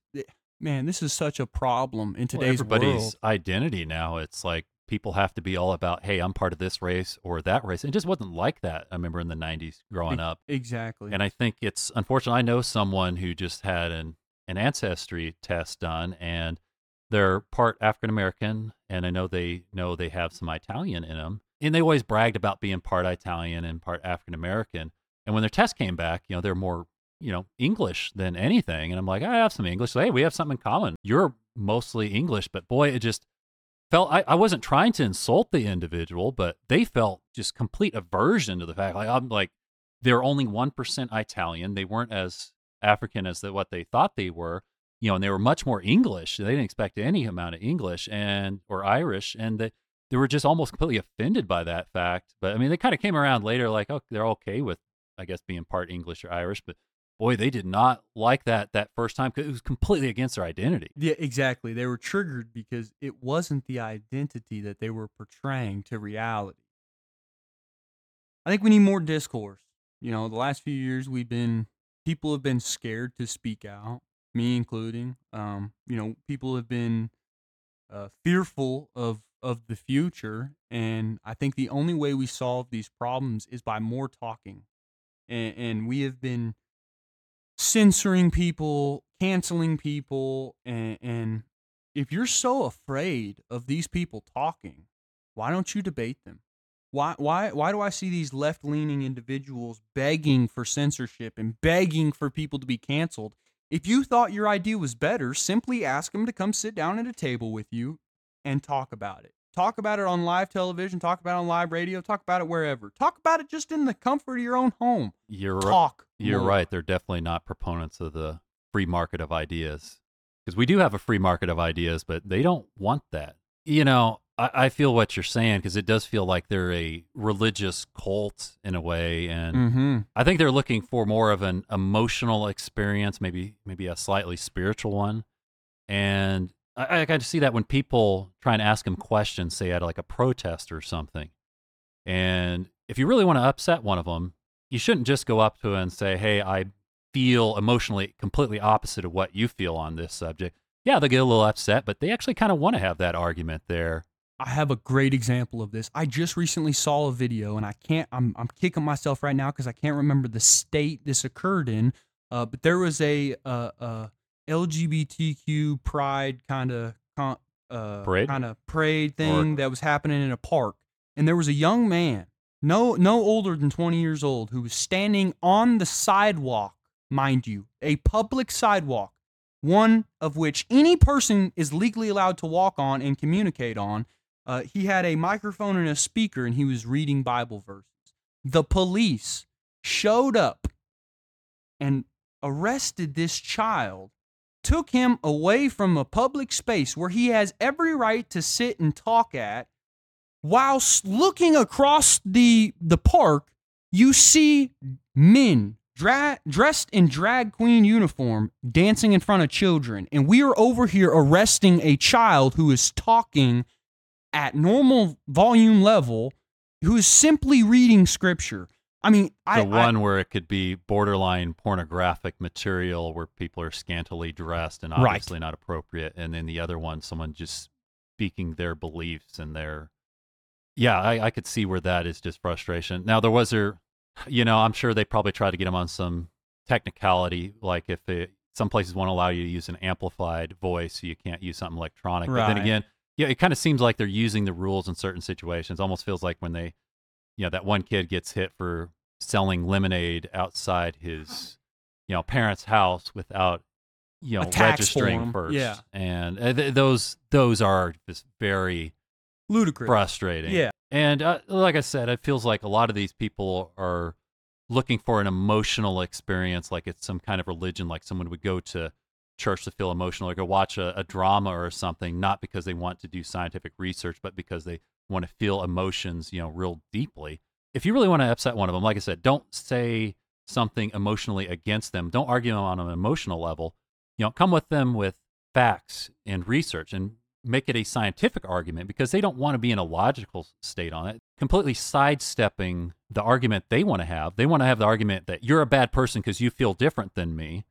Speaker 2: man, this is such a problem in
Speaker 1: Well,
Speaker 2: today's
Speaker 1: everybody's
Speaker 2: world.
Speaker 1: identity now. It's like people have to be all about, hey, I'm part of this race or that race. It just wasn't like that. I remember in the '90s growing up.
Speaker 2: Exactly.
Speaker 1: And I think it's unfortunate. I know someone who just had an, an ancestry test done and they're part African American. And I know they know they have some Italian in them. And they always bragged about being part Italian and part African American. And when their test came back, you know, they're more, you know, English than anything. And I'm like, I have some English. So, hey, we have something in common. You're mostly English, but boy, it just felt I, I wasn't trying to insult the individual, but they felt just complete aversion to the fact like I'm like they're only 1% Italian. They weren't as African as the, what they thought they were, you know, and they were much more English. They didn't expect any amount of English and or Irish, and they, they were just almost completely offended by that fact. But I mean, they kind of came around later, like, oh, they're okay with, I guess, being part English or Irish. But boy, they did not like that that first time because it was completely against their identity.
Speaker 2: Yeah, exactly. They were triggered because it wasn't the identity that they were portraying to reality. I think we need more discourse. You know, the last few years we've been people have been scared to speak out, me including. Um, you know, people have been uh, fearful of of the future, and I think the only way we solve these problems is by more talking. And, and we have been censoring people, canceling people, and, and if you're so afraid of these people talking, why don't you debate them? Why why why do I see these left-leaning individuals begging for censorship and begging for people to be canceled? If you thought your idea was better, simply ask them to come sit down at a table with you and talk about it. Talk about it on live television, talk about it on live radio, talk about it wherever. Talk about it just in the comfort of your own home.
Speaker 1: You're
Speaker 2: talk.
Speaker 1: You're
Speaker 2: more.
Speaker 1: right. They're definitely not proponents of the free market of ideas because we do have a free market of ideas, but they don't want that. You know, I, I feel what you're saying because it does feel like they're a religious cult in a way, and
Speaker 2: Mm-hmm.
Speaker 1: I think they're looking for more of an emotional experience, maybe maybe a slightly spiritual one. And I, I got to see that when people try and ask them questions, say at like a protest or something. And if you really want to upset one of them, you shouldn't just go up to and say, "Hey, I feel emotionally completely opposite of what you feel on this subject." Yeah, they'll get a little upset, but they actually kind of want to have that argument there.
Speaker 2: I have a great example of this. I just recently saw a video, and I can't. I'm I'm kicking myself right now because I can't remember the state this occurred in. Uh, but there was a uh, uh, LGBTQ pride kind of uh, kind of parade thing that was happening in a park, and there was a young man, no no older than 20 years old, who was standing on the sidewalk, mind you, a public sidewalk, one of which any person is legally allowed to walk on and communicate on. Uh, he had a microphone and a speaker, and he was reading Bible verses. The police showed up and arrested this child, took him away from a public space where he has every right to sit and talk at. Whilst looking across the the park, you see men dra- dressed in drag queen uniform dancing in front of children, and we are over here arresting a child who is talking at normal volume level, who is simply reading scripture. I mean,
Speaker 1: the
Speaker 2: I, I
Speaker 1: one where it could be borderline pornographic material where people are scantily dressed and
Speaker 2: Right.
Speaker 1: obviously not appropriate and then the other one someone just speaking their beliefs and their yeah I, I could see where that is just frustration now there was there you know i'm sure they probably tried to get them on some technicality like if it, some places won't allow you to use an amplified voice so you can't use something electronic but then
Speaker 2: Right.
Speaker 1: Again yeah it kind of seems like they're using the rules in certain situations almost feels like when they you know that one kid gets hit for selling lemonade outside his you know parents' house without you know registering
Speaker 2: form,
Speaker 1: first.
Speaker 2: yeah.
Speaker 1: and uh, th- those those are just very
Speaker 2: ludicrous.
Speaker 1: frustrating.
Speaker 2: Yeah.
Speaker 1: and uh, like I said, it feels like a lot of these people are looking for an emotional experience, like it's some kind of religion, like someone would go to church to feel emotional or go watch a, a drama or something, not because they want to do scientific research, but because they want to feel emotions, you know, real deeply. If you really want to upset one of them, like I said, don't say something emotionally against them. Don't argue them on an emotional level. You know, come with them with facts and research and make it a scientific argument because they don't want to be in a logical state on it, completely sidestepping the argument they want to have. They want to have the argument that you're a bad person because you feel different than me.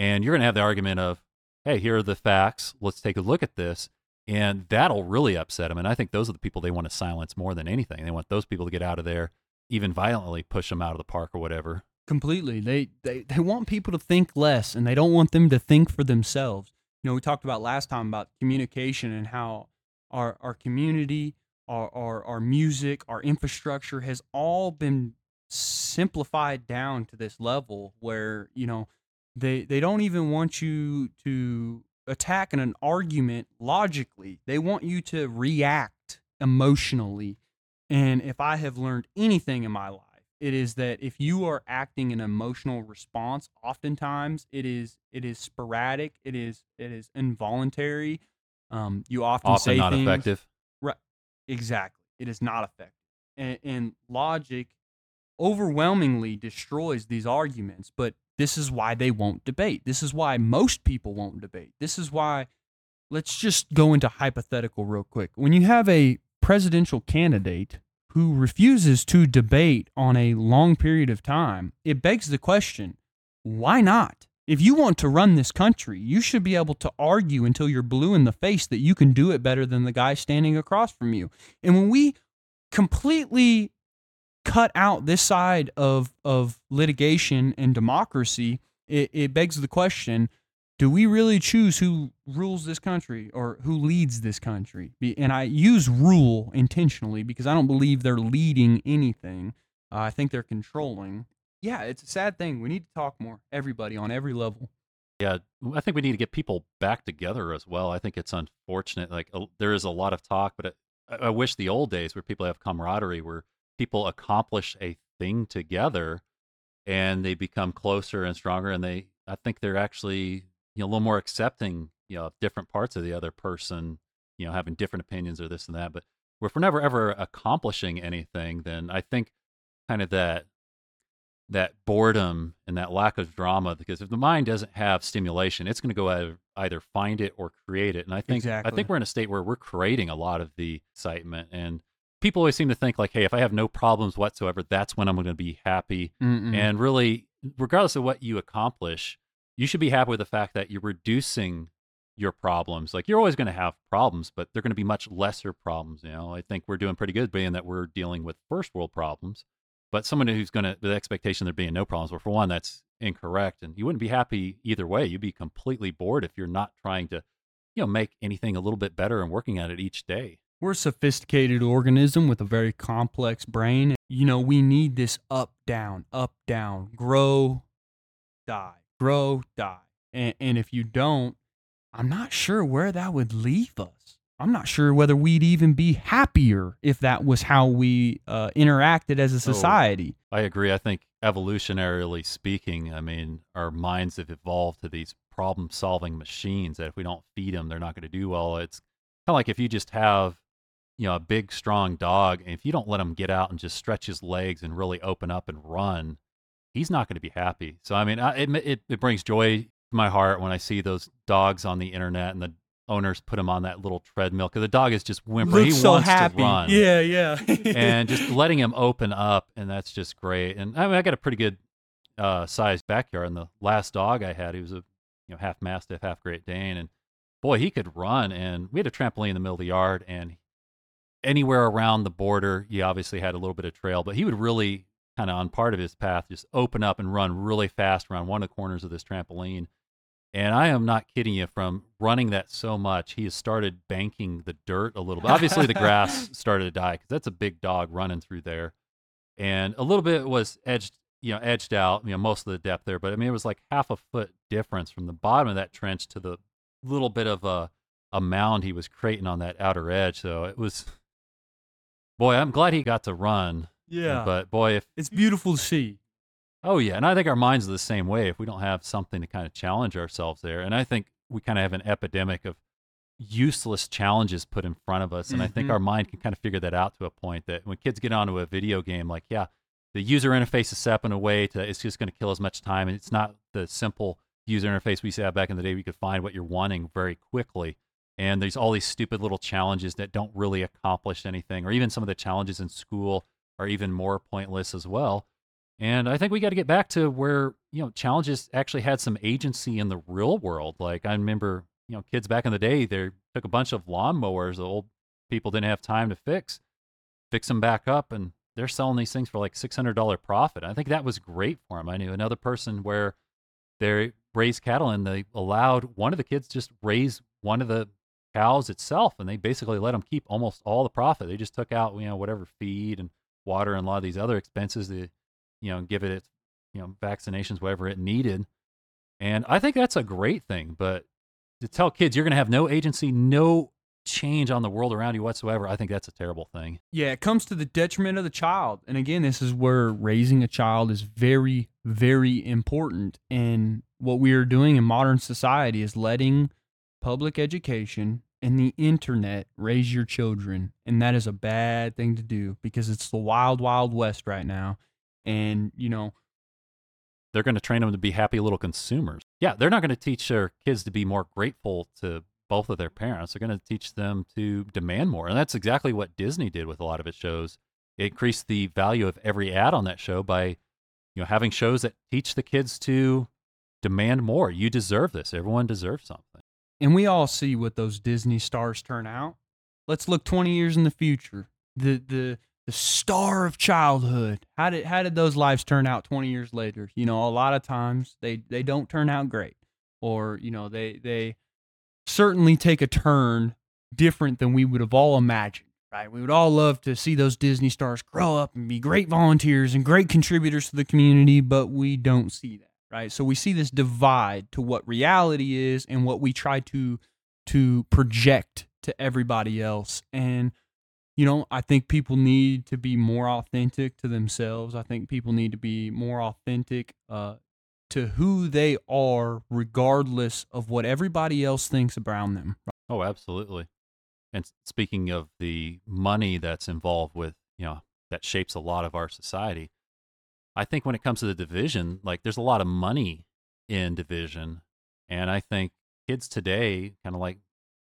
Speaker 1: And you're going to have the argument of, hey, here are the facts. Let's take a look at this. And that'll really upset them. And I think those are the people they want to silence more than anything. They want those people to get out of there, even violently push them out of the park or whatever.
Speaker 2: completely. They, they they want people to think less, and they don't want them to think for themselves. You know, we talked about last time about communication and how our our community, our our, our music, our infrastructure has all been simplified down to this level where you know they they don't even want you to attack in an argument logically. They want you to react emotionally. And if I have learned anything in my life, It is that if you are acting an emotional response, oftentimes it is it is sporadic. It is it is involuntary. Um, you often,
Speaker 1: Often
Speaker 2: say
Speaker 1: not
Speaker 2: things,
Speaker 1: effective.
Speaker 2: Exactly. It is not effective. And, and logic overwhelmingly destroys these arguments, but this is why they won't debate. This is why most people won't debate. This is why, let's just go into hypothetical real quick. When you have a presidential candidate who refuses to debate on a long period of time, it begs the question why not? If you want to run this country, you should be able to argue until you're blue in the face that you can do it better than the guy standing across from you. And when we completely cut out this side of of litigation and democracy, it, it begs the question: Do we really choose who rules this country or who leads this country? And I use rule intentionally because I don't believe they're leading anything. Uh, I think they're controlling. Yeah, it's a sad thing. We need to talk more. Everybody on every level.
Speaker 1: Yeah, I think we need to get people back together as well. I think it's unfortunate. Like a- there is a lot of talk, but it, I, I wish the old days where people have camaraderie, where people accomplish a thing together, and they become closer and stronger. And they, I think they're actually you know a little more accepting, you know, of different parts of the other person, you know, having different opinions or this and that. But if we're never ever accomplishing anything, then I think kind of that that boredom and that lack of drama because if the mind doesn't have stimulation it's going to go either, either find it or create it and i think i think we're in a state where we're creating a lot of the excitement and people always seem to think like hey if i have no problems whatsoever that's when i'm going to be happy.
Speaker 2: Mm-mm.
Speaker 1: and really regardless of what you accomplish you should be happy with the fact that you're reducing your problems. Like you're always going to have problems but they're going to be much lesser problems you know? I think we're doing pretty good being that we're dealing with first world problems but someone who's going to the expectation there being no problems well for one that's incorrect and you wouldn't be happy either way. You'd be completely bored if you're not trying to you know make anything a little bit better and working at it each day
Speaker 2: We're a sophisticated organism with a very complex brain. You know, we need this up, down, up, down, grow, die, grow, die. And, and if you don't, I'm not sure where that would leave us. I'm not sure whether we'd even be happier if that was how we uh, interacted as a society.
Speaker 1: I agree. I think evolutionarily speaking, I mean, our minds have evolved to these problem solving machines that if we don't feed them, they're not going to do well. It's kind of like if you just have, you know, a big, strong dog, and if you don't let him get out and just stretch his legs and really open up and run, he's not going to be happy. So, I mean, I, it, it, it brings joy to my heart when I see those dogs on the internet and the owners put him on that little treadmill because the dog is just whimpering.
Speaker 2: Looks
Speaker 1: he
Speaker 2: so
Speaker 1: wants
Speaker 2: happy.
Speaker 1: to run
Speaker 2: Yeah, yeah.
Speaker 1: and just letting him open up, and that's just great. And I mean, I got a pretty good uh, sized backyard. And the last dog I had, he was a you know half mastiff, half Great Dane, and boy, he could run. And we had a trampoline in the middle of the yard, and anywhere around the border, he obviously had a little bit of trail, but he would really kind of on part of his path just open up and run really fast around one of the corners of this trampoline. And I am not kidding you. From running that so much, he has started banking the dirt a little bit. Obviously, the grass started to die because that's a big dog running through there, and a little bit was edged, you know, edged out. You know, most of the depth there, but I mean, it was like half a foot difference from the bottom of that trench to the little bit of a a mound he was creating on that outer edge. So it was, boy, I'm glad he got to run.
Speaker 2: yeah.
Speaker 1: But boy, if
Speaker 2: it's beautiful to see.
Speaker 1: Oh yeah, and I think our minds are the same way. If we don't have something to kind of challenge ourselves there, and I think we kind of have an epidemic of useless challenges put in front of us, and I think
Speaker 2: Mhm.
Speaker 1: our mind can kind of figure that out to a point that when kids get onto a video game, like yeah, the user interface is set up in a way to it's just going to kill as much time, and it's not the simple user interface we used to have back in the day. We could find what you're wanting very quickly. And there's all these stupid little challenges that don't really accomplish anything, or even some of the challenges in school are even more pointless as well. And I think we got to get back to where, you know, challenges actually had some agency in the real world. Like I remember, you know, kids back in the day, they took a bunch of lawnmowers the old people didn't have time to fix, fix them back up, and they're selling these things for like $600 profit. I think that was great for them. I knew another person where they raised cattle and they allowed one of the kids just raise one of the cows itself and they basically let them keep almost all the profit. They just took out, you know, whatever feed and water and a lot of these other expenses to, you know, give it its, you know, vaccinations, whatever it needed. And I think that's a great thing. But to tell kids you're going to have no agency, no change on the world around you whatsoever, I think that's a terrible thing.
Speaker 2: Yeah, it comes to the detriment of the child. And again, this is where raising a child is very, very important. And what we are doing in modern society is letting public education and the internet raise your children. And that is a bad thing to do because it's the wild, wild west right now. And, you know,
Speaker 1: they're going to train them to be happy little consumers. Yeah, they're not going to teach their kids to be more grateful to both of their parents. They're going to teach them to demand more. And that's exactly what Disney did with a lot of its shows. It increased the value of every ad on that show by, you know, having shows that teach the kids to demand more. You deserve this. Everyone deserves something.
Speaker 2: And we all see what those Disney stars turn out. Let's look 20 years in the future. The the the star of childhood. How did how did those lives turn out 20 years later? You know, a lot of times they they don't turn out great or, you know, they they certainly take a turn different than we would have all imagined. Right? We would all love to see those Disney stars grow up and be great volunteers and great contributors to the community, but we don't see that right? So we see this divide to what reality is and what we try to to project to everybody else. And you know, I think people need to be more authentic to themselves. I think people need to be more authentic uh, to who they are, regardless of what everybody else thinks around them.
Speaker 1: Oh, absolutely. And speaking of the money that's involved with, you know, that shapes a lot of our society, I think when it comes to the division, like there's a lot of money in division, and I think kids today, kind of like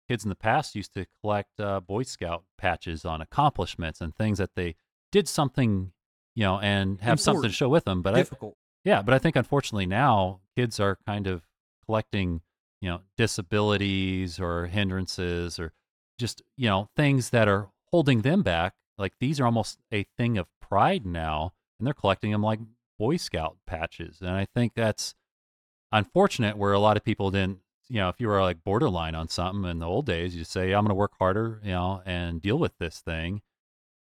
Speaker 1: kids in the past, used to collect uh, Boy Scout patches on accomplishments and things that they did something, you know, and have Important. something to show with them. But
Speaker 2: difficult.
Speaker 1: I, yeah, but I think unfortunately now kids are kind of collecting, you know, disabilities or hindrances or just you know things that are holding them back. Like these are almost a thing of pride now and they're collecting them like Boy Scout patches. And I think that's unfortunate where a lot of people didn't, you know, if you were like borderline on something in the old days, you say, I'm going to work harder, you know, and deal with this thing.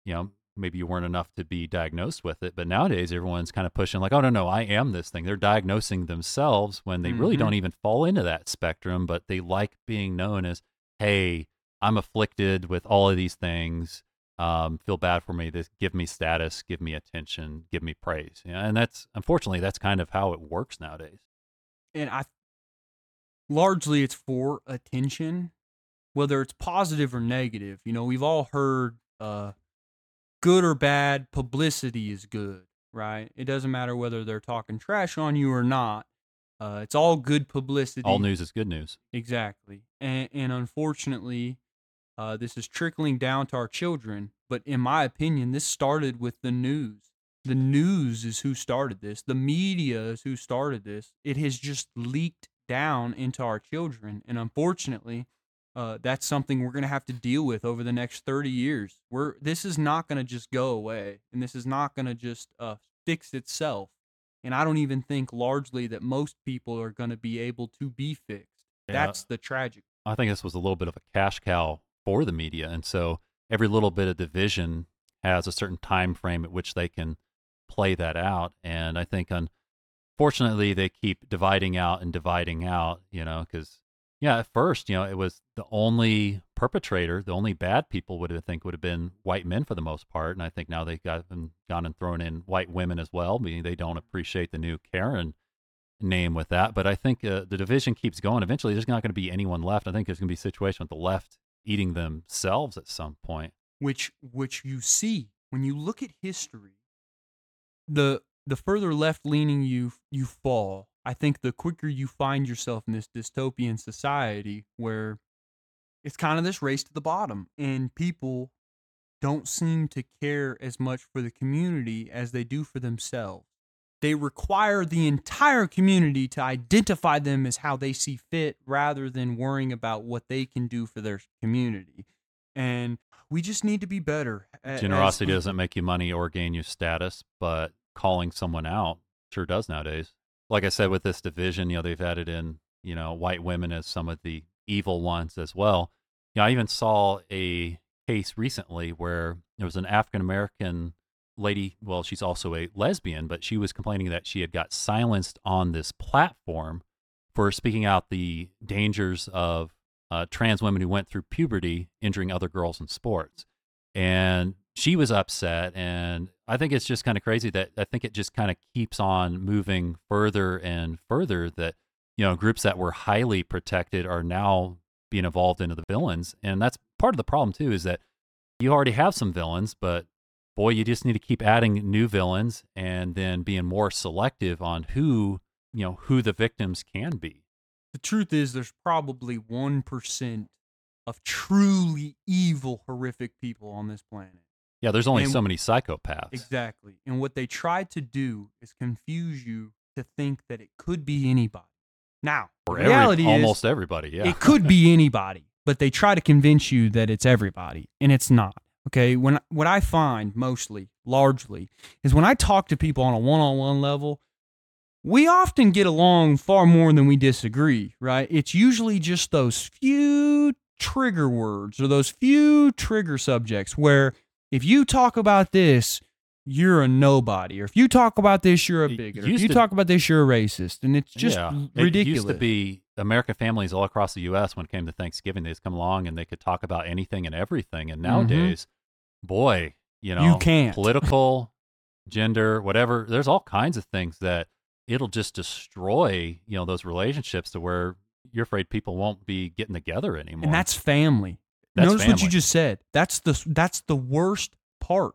Speaker 1: You know, maybe you weren't enough to be diagnosed with it. But nowadays, everyone's kind of pushing, like, oh, no, no, I am this thing. They're diagnosing themselves when they mm-hmm. really don't even fall into that spectrum, but they like being known as, hey, I'm afflicted with all of these things um, feel bad for me. This give me status, give me attention, give me praise. Yeah, and that's unfortunately that's kind of how it works nowadays.
Speaker 2: And I largely it's for attention, whether it's positive or negative. You know, we've all heard uh, good or bad publicity is good, right? It doesn't matter whether they're talking trash on you or not. Uh, it's all good publicity.
Speaker 1: All news is good news.
Speaker 2: Exactly. And, and unfortunately, uh, this is trickling down to our children. But in my opinion, this started with the news. The news is who started this. The media is who started this. It has just leaked down into our children. And unfortunately, uh, that's something we're going to have to deal with over the next 30 years. We're, this is not going to just go away. And this is not going to just uh, fix itself. And I don't even think largely that most people are going to be able to be fixed. Yeah. That's the tragic.
Speaker 1: I think this was a little bit of a cash cow for the media. And so every little bit of division has a certain time frame at which they can play that out. And I think unfortunately they keep dividing out and dividing out, you know, because yeah, at first, you know, it was the only perpetrator, the only bad people would have think would have been white men for the most part, and I think now they've got them gone and thrown in white women as well. Meaning they don't appreciate the new Karen name with that, but I think uh, the division keeps going. Eventually, there's not going to be anyone left. I think there's going to be a situation with the left eating themselves at some point.
Speaker 2: Which which you see when you look at history, the the further left leaning you you fall, I think the quicker you find yourself in this dystopian society where it's kind of this race to the bottom and people don't seem to care as much for the community as they do for themselves. They require the entire community to identify them as how they see fit rather than worrying about what they can do for their community. And we just need to be better.
Speaker 1: Generosity doesn't make you money or gain you status, but calling someone out sure does nowadays. Like I said, with this division, you know, they've added in, you know, white women as some of the evil ones as well. You know, I even saw a case recently where there was an African American lady, well, she's also a lesbian, but she was complaining that she had got silenced on this platform for speaking out the dangers of uh, trans women who went through puberty injuring other girls in sports. And she was upset. And I think it's just kind of crazy that I think it just kind of keeps on moving further and further that, you know, groups that were highly protected are now being evolved into the villains. And that's part of the problem, too, is that you already have some villains, but boy, you just need to keep adding new villains and then being more selective on who, you know, who the victims can be.
Speaker 2: The truth is, there's probably 1% of truly evil, horrific people on this planet.
Speaker 1: Yeah, there's only
Speaker 2: And-
Speaker 1: so many psychopaths.
Speaker 2: Exactly. And what they try to do is confuse you to think that it could be anybody. Now,
Speaker 1: Or every,
Speaker 2: reality is,
Speaker 1: almost everybody. Yeah.
Speaker 2: it could be anybody, but they try to convince you that it's everybody, and it's not. Okay, when what I find mostly, largely, is when I talk to people on a one-on-one level, we often get along far more than we disagree. Right? It's usually just those few trigger words or those few trigger subjects where if you talk about this, you're a nobody, or if you talk about this, you're a bigot, or if you
Speaker 1: to-
Speaker 2: talk about this, you're a racist, and it's just
Speaker 1: yeah.
Speaker 2: ridiculous.
Speaker 1: It used to be American families all across the U.S. when it came to Thanksgiving, they just come along and they could talk about anything and everything. And mm-hmm. nowadays, boy, you know.
Speaker 2: You can't.
Speaker 1: political, gender, whatever. There's all kinds of things that it'll just destroy, you know, those relationships to where you're afraid people won't be getting together anymore.
Speaker 2: and that's family.
Speaker 1: That's
Speaker 2: Notice what you just said. That's the that's the worst part.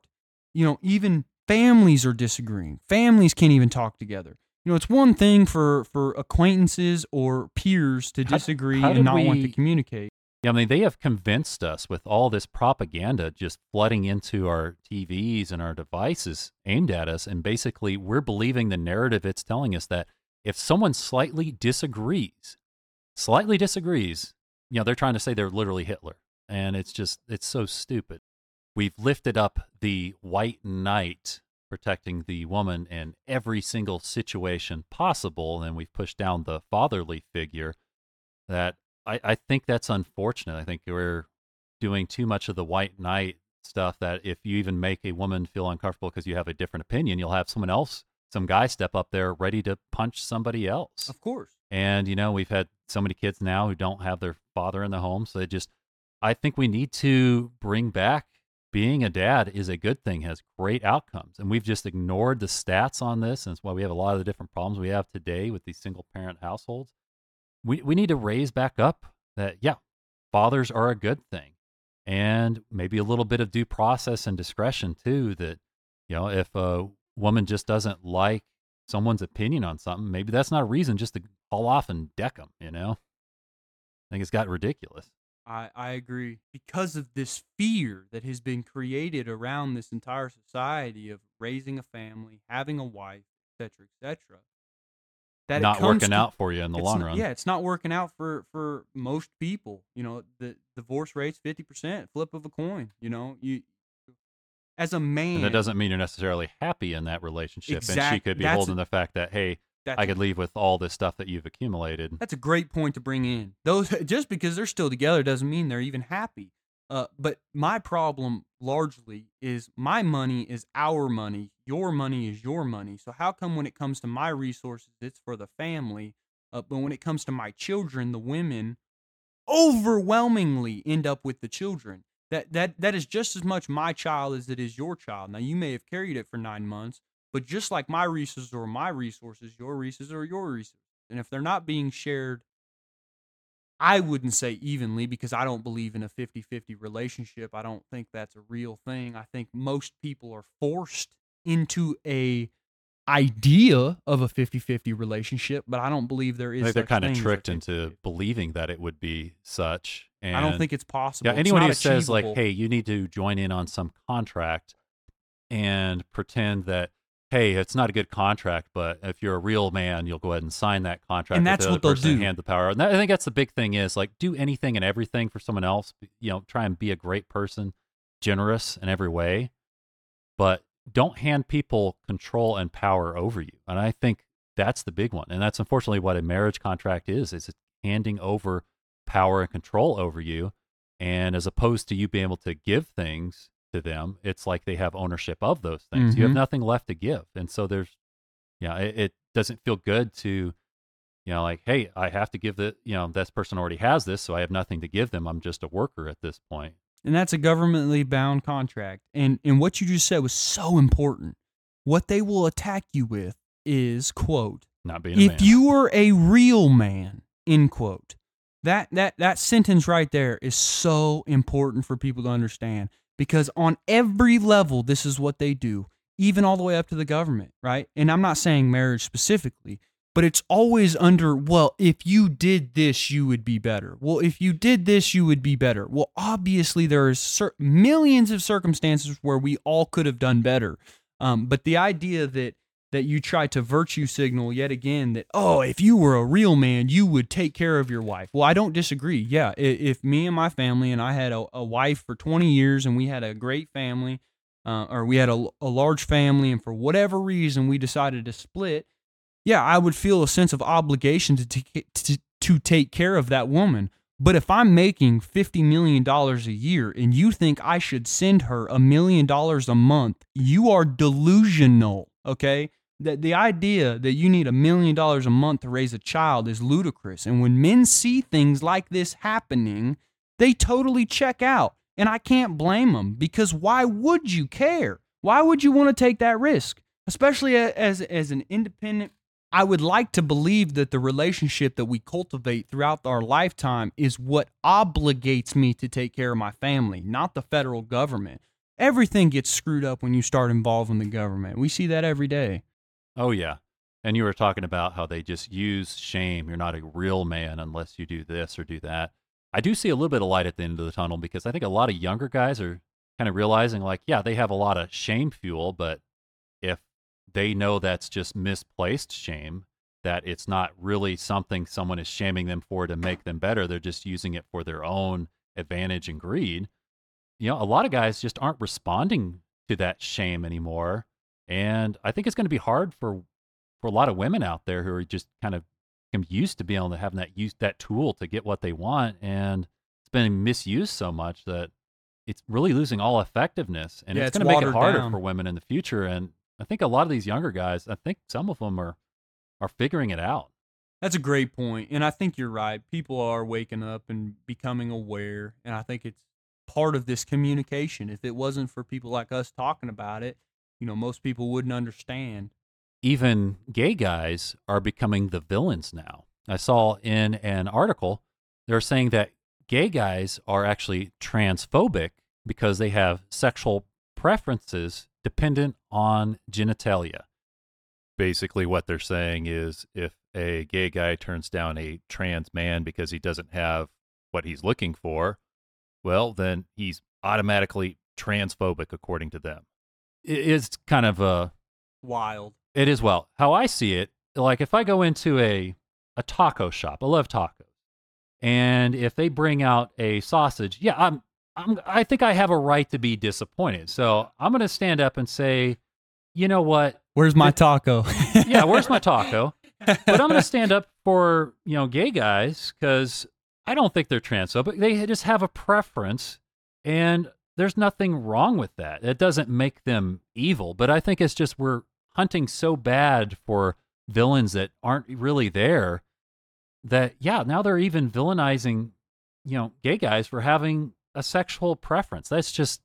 Speaker 2: You know, even families are disagreeing. Families can't even talk together. You know, it's one thing for for acquaintances or peers to disagree
Speaker 1: how
Speaker 2: and
Speaker 1: did
Speaker 2: not want to communicate.
Speaker 1: Yeah, I mean, they have convinced us with all this propaganda just flooding into our TVs and our devices aimed at us. And basically, we're believing the narrative it's telling us that if someone slightly disagrees, slightly disagrees, you know, they're trying to say they're literally Hitler. And it's just, it's so stupid. We've lifted up the white knight protecting the woman in every single situation possible. And we've pushed down the fatherly figure that I, I think that's unfortunate. I think we're doing too much of the white knight stuff that if you even make a woman feel uncomfortable because you have a different opinion, you'll have someone else, some guy step up there ready to punch somebody else.
Speaker 2: Of course.
Speaker 1: And, you know, we've had so many kids now who don't have their father in the home. So they just, I think we need to bring back being a dad is a good thing, has great outcomes. And we've just ignored the stats on this. And it's why we have a lot of the different problems we have today with these single parent households. We, we need to raise back up that, yeah, fathers are a good thing. And maybe a little bit of due process and discretion too. That, you know, if a woman just doesn't like someone's opinion on something, maybe that's not a reason just to haul off and deck them, you know? I think it's got ridiculous.
Speaker 2: I, I agree. Because of this fear that has been created around this entire society of raising a family, having a wife, etc., etc. That
Speaker 1: not working
Speaker 2: to-
Speaker 1: out for you in the long
Speaker 2: not-
Speaker 1: run.
Speaker 2: Yeah, it's not working out for for most people. You know, the divorce rate's fifty percent, flip of a coin. You know, you as a man,
Speaker 1: And that doesn't mean you're necessarily happy in that relationship. And she could be holding the fact that, hey, I could leave with all this stuff that you've accumulated.
Speaker 2: That's a great point to bring in. Those just because they're still together doesn't mean they're even happy. Uh, but my problem largely is my money is our money. Your money is your money. So how come when it comes to my resources, it's for the family, uh, but when it comes to my children, the women overwhelmingly end up with the children. That that that is just as much my child as it is your child. Now you may have carried it for nine months, but just like my resources are my resources, your resources are your resources. And if they're not being shared, I wouldn't say evenly because I don't believe in a 50 50 relationship. I don't think that's a real thing. I think most people are forced into a idea of a 50 50 relationship, but I don't believe there is.
Speaker 1: They're kind of
Speaker 2: thing as a
Speaker 1: tricked into believing that it would be such. And
Speaker 2: I don't think it's possible.
Speaker 1: Yeah, anyone who says like, "Hey, you need to join in on some contract," and pretend that, "Hey, it's not a good contract, but if you're a real man, you'll go ahead and sign that contract."
Speaker 2: And that's
Speaker 1: the
Speaker 2: what they'll do.
Speaker 1: Hand the power. And that, I think that's the big thing is like, do anything and everything for someone else. You know, try and be a great person, generous in every way, but don't hand people control and power over you. And I think that's the big one. And that's unfortunately what a marriage contract is: is it's handing over power and control over you. And as opposed to you being able to give things to them, it's like they have ownership of those things. You have
Speaker 2: Mhm.
Speaker 1: nothing left to give. And so there's, yeah, it, it doesn't feel good to You know, like, hey, I have to give the, you know, this person already has this, so I have nothing to give them. I'm just a worker at this point.
Speaker 2: And that's a governmentally bound contract. And and what you just said was so important. What they will attack you with is quote,
Speaker 1: Not being a
Speaker 2: if
Speaker 1: man.
Speaker 2: you were a real man, end quote. That that that sentence right there is so important for people to understand because on every level this is what they do, even all the way up to the government, right? And I'm not saying marriage specifically, but it's always under, well, if you did this, you would be better. Well, if you did this, you would be better. Well, obviously there cer- millions of circumstances where we all could have done better. Um, but the idea that that you try to virtue signal yet again that oh if you were a real man you would take care of your wife. Well i don't disagree. Yeah if me and my family and i had a, a wife for 20 years and we had a great family uh, or we had a, a large family and for whatever reason we decided to split yeah i would feel a sense of obligation to, t- to, to take care of that woman. But if i'm making $50 million a year and you think i should send her a million dollars a month you are delusional okay that the idea that you need a million dollars a month to raise a child is ludicrous. And when men see things like this happening, they totally check out. And I can't blame them because why would you care? Why would you want to take that risk? Especially as, as an independent. I would like to believe that the relationship that we cultivate throughout our lifetime is what obligates me to take care of my family, not the federal government. Everything gets screwed up when you start involving the government. We see that every day.
Speaker 1: Oh yeah. And you were talking about how they just use shame. You're not a real man unless you do this or do that. I do see a little bit of light at the end of the tunnel because I think a lot of younger guys are kind of realizing like, yeah, they have a lot of shame fuel, but if they know that's just misplaced shame, that it's not really something someone is shaming them for to make them better, they're just using it for their own advantage and greed. You know, a lot of guys just aren't responding to that shame anymore and I think it's going to be hard for for a lot of women out there who are just kind of used to being able to having that use that tool to get what they want, and it's been misused so much that it's really losing all effectiveness, and
Speaker 2: Yeah,
Speaker 1: it's
Speaker 2: it's
Speaker 1: going to make it harder
Speaker 2: down.
Speaker 1: for women in the future. And I think a lot of these younger guys, I think some of them are are figuring it out.
Speaker 2: That's a great point, and I think you're right. People are waking up and becoming aware, and I think it's part of this communication. If it wasn't for people like us talking about it, you know, most people wouldn't understand.
Speaker 1: even gay guys are becoming the villains now. I saw in an article they're saying that gay guys are actually transphobic because they have sexual preferences dependent on genitalia. Basically, what they're saying is if a gay guy turns down a trans man because he doesn't have what he's looking for, well, then he's automatically transphobic according to them. It is kind of a
Speaker 2: Wild.
Speaker 1: it is well. How I see it, like if I go into a a taco shop, I love tacos, and if they bring out a sausage, yeah, I'm I'm I think I have a right to be disappointed. So I'm gonna stand up and say, you know what?
Speaker 2: Where's my
Speaker 1: Th-
Speaker 2: taco?
Speaker 1: Yeah, where's my taco? But I'm gonna stand up for you know gay guys because I don't think they're transphobic. They just have a preference, and there's nothing wrong with that. It doesn't make them evil, but I think it's just we're hunting so bad for villains that aren't really there that yeah, now they're even villainizing you know gay guys for having a sexual preference. That's just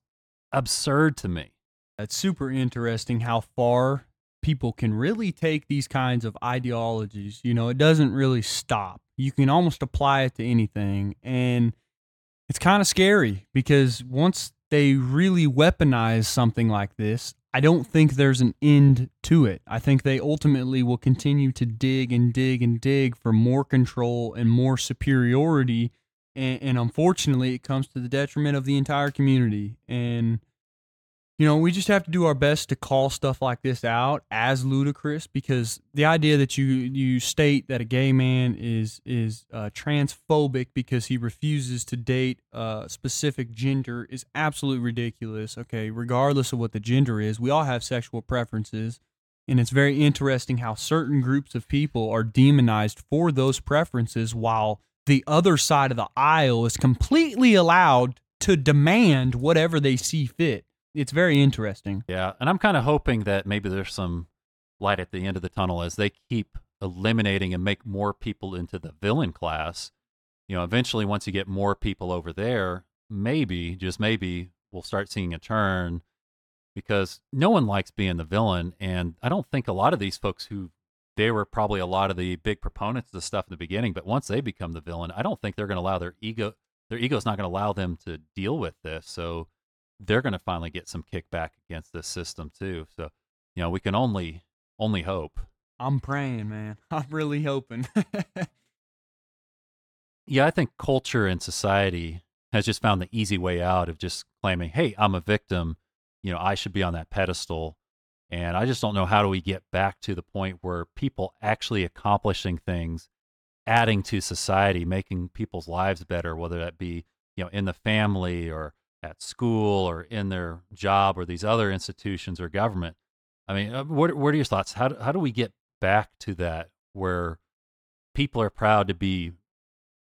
Speaker 1: absurd to me.
Speaker 2: It's super interesting how far people can really take these kinds of ideologies. You know, it doesn't really stop. You can almost apply it to anything. And it's kind of scary because once they really weaponize something like this, I don't think there's an end to it. I think they ultimately will continue to dig and dig and dig for more control and more superiority. And, and unfortunately, it comes to the detriment of the entire community. And you know, we just have to do our best to call stuff like this out as ludicrous because the idea that you you state that a gay man is is uh, transphobic because he refuses to date a specific gender is absolutely ridiculous. Okay, regardless of what the gender is, we all have sexual preferences, and it's very interesting how certain groups of people are demonized for those preferences, while the other side of the aisle is completely allowed to demand whatever they see fit it's very interesting.
Speaker 1: Yeah, and I'm kind of hoping that maybe there's some light at the end of the tunnel as they keep eliminating and make more people into the villain class, you know, eventually once you get more people over there, maybe, just maybe, we'll start seeing a turn because no one likes being the villain. And I don't think a lot of these folks who they were probably a lot of the big proponents of the stuff in the beginning, but once they become the villain, I don't think they're going to allow their ego, their ego is not going to allow them to deal with this. So they're going to finally get some kickback against this system too. So, you know, we can only, only hope.
Speaker 2: I'm praying, man. I'm really hoping.
Speaker 1: yeah, I think culture and society has just found the easy way out of just claiming, "Hey, I'm a victim. You know, I should be on that pedestal." And I just don't know how do we get back to the point where people actually accomplishing things, adding to society, making people's lives better, whether that be, you know, in the family or at school or in their job or these other institutions or government. I mean, uh, what what are your thoughts? How do, how do we get back to that where people are proud to be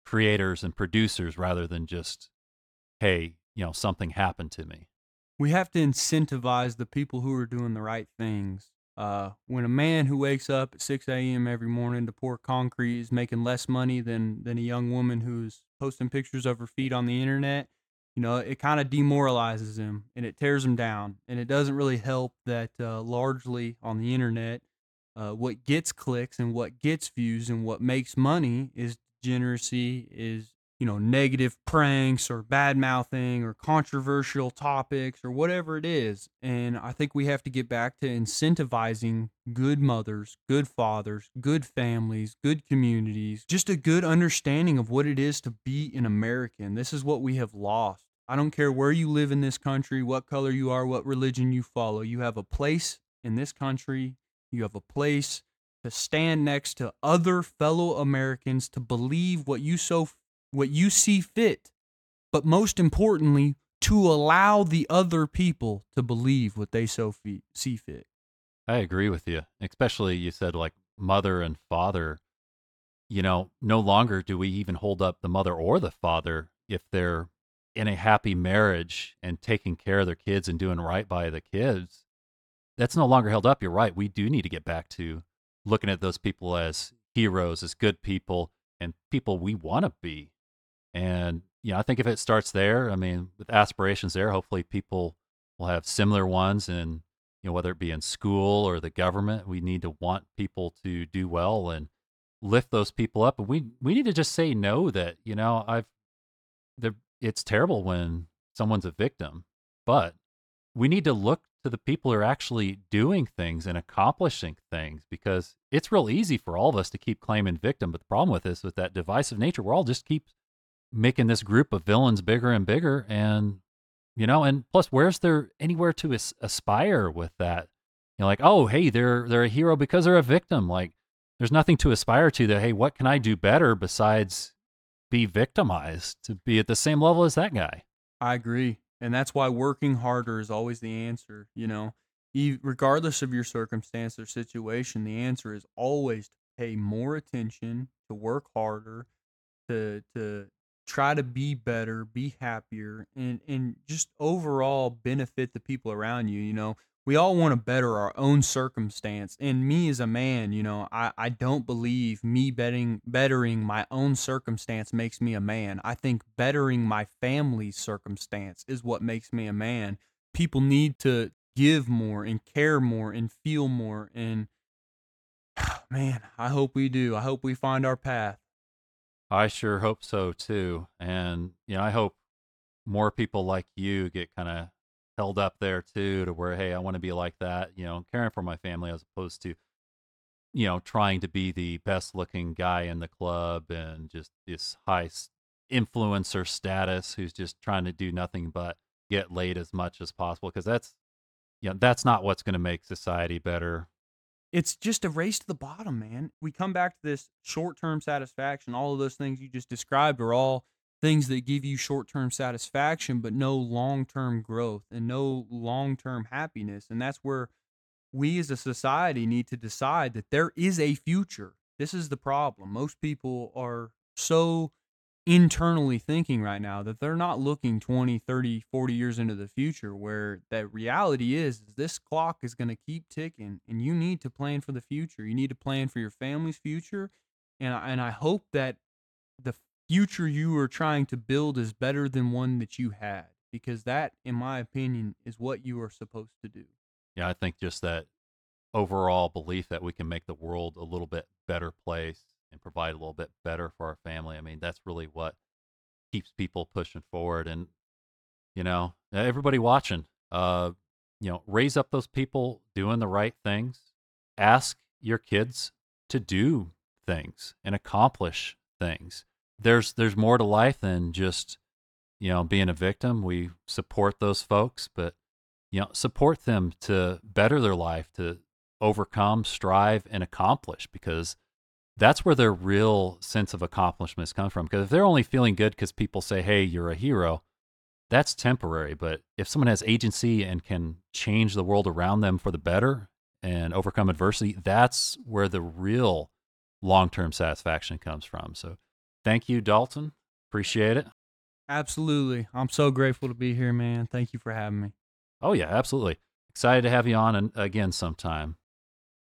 Speaker 1: creators and producers rather than just hey, you know, something happened to me.
Speaker 2: We have to incentivize the people who are doing the right things. Uh, when a man who wakes up at 6 a.m. every morning to pour concrete is making less money than, than a young woman who's posting pictures of her feet on the internet, you know, it kind of demoralizes him and it tears him down. And it doesn't really help that uh, largely on the internet, uh, what gets clicks and what gets views and what makes money is degeneracy, is you know, negative pranks or bad mouthing or controversial topics or whatever it is. And I think we have to get back to incentivizing good mothers, good fathers, good families, good communities, just a good understanding of what it is to be an American. This is what we have lost. I don't care where you live in this country, what color you are, what religion you follow. You have a place in this country. You have a place to stand next to other fellow Americans to believe what you so what you see fit, but most importantly, to allow the other people to believe what they so fe- see fit.
Speaker 1: I agree with you, especially you said like mother and father. You know, no longer do we even hold up the mother or the father if they're in a happy marriage and taking care of their kids and doing right by the kids. That's no longer held up. You're right. We do need to get back to looking at those people as heroes, as good people, and people we want to be. And you know, I think if it starts there, I mean, with aspirations there, hopefully people will have similar ones and you know, whether it be in school or the government, we need to want people to do well and lift those people up. And we we need to just say no that, you know, I've the it's terrible when someone's a victim, but we need to look to the people who are actually doing things and accomplishing things because it's real easy for all of us to keep claiming victim. But the problem with this, with that divisive nature, we're all just keep making this group of villains bigger and bigger and you know and plus where's there anywhere to as- aspire with that you know like oh hey they're they're a hero because they're a victim like there's nothing to aspire to that hey what can i do better besides be victimized to be at the same level as that guy
Speaker 2: i agree and that's why working harder is always the answer you know regardless of your circumstance or situation the answer is always to pay more attention to work harder to to try to be better, be happier, and and just overall benefit the people around you. You know, we all want to better our own circumstance. And me as a man, you know, I, I don't believe me betting bettering my own circumstance makes me a man. I think bettering my family's circumstance is what makes me a man. People need to give more and care more and feel more and man, I hope we do. I hope we find our path.
Speaker 1: I sure hope so too. And, you know, I hope more people like you get kind of held up there too to where, hey, I want to be like that, you know, caring for my family as opposed to, you know, trying to be the best looking guy in the club and just this high influencer status who's just trying to do nothing but get laid as much as possible. Cause that's, you know, that's not what's going to make society better
Speaker 2: it's just a race to the bottom, man. We come back to this short term satisfaction. All of those things you just described are all things that give you short term satisfaction, but no long term growth and no long term happiness. And that's where we as a society need to decide that there is a future. This is the problem. Most people are so internally thinking right now that they're not looking 20 30 40 years into the future where the reality is, is this clock is going to keep ticking and you need to plan for the future you need to plan for your family's future and I, and I hope that the future you are trying to build is better than one that you had because that in my opinion is what you are supposed to do
Speaker 1: yeah i think just that overall belief that we can make the world a little bit better place and provide a little bit better for our family. I mean, that's really what keeps people pushing forward. And, you know, everybody watching, uh, you know, raise up those people doing the right things. Ask your kids to do things and accomplish things. There's there's more to life than just, you know, being a victim. We support those folks, but you know, support them to better their life, to overcome, strive, and accomplish because that's where their real sense of accomplishments come from. Because if they're only feeling good because people say, hey, you're a hero, that's temporary. But if someone has agency and can change the world around them for the better and overcome adversity, that's where the real long term satisfaction comes from. So thank you, Dalton. Appreciate it.
Speaker 2: Absolutely. I'm so grateful to be here, man. Thank you for having me.
Speaker 1: Oh, yeah, absolutely. Excited to have you on and again sometime.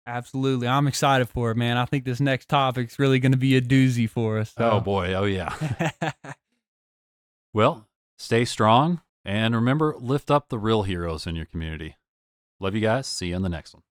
Speaker 2: Absolutely. I'm excited for it, man. I think this next topic's really going to be a doozy for us.
Speaker 1: So. Oh, boy. Oh, yeah. well, stay strong and remember, lift up the real heroes in your community. Love you guys. See you in the next one.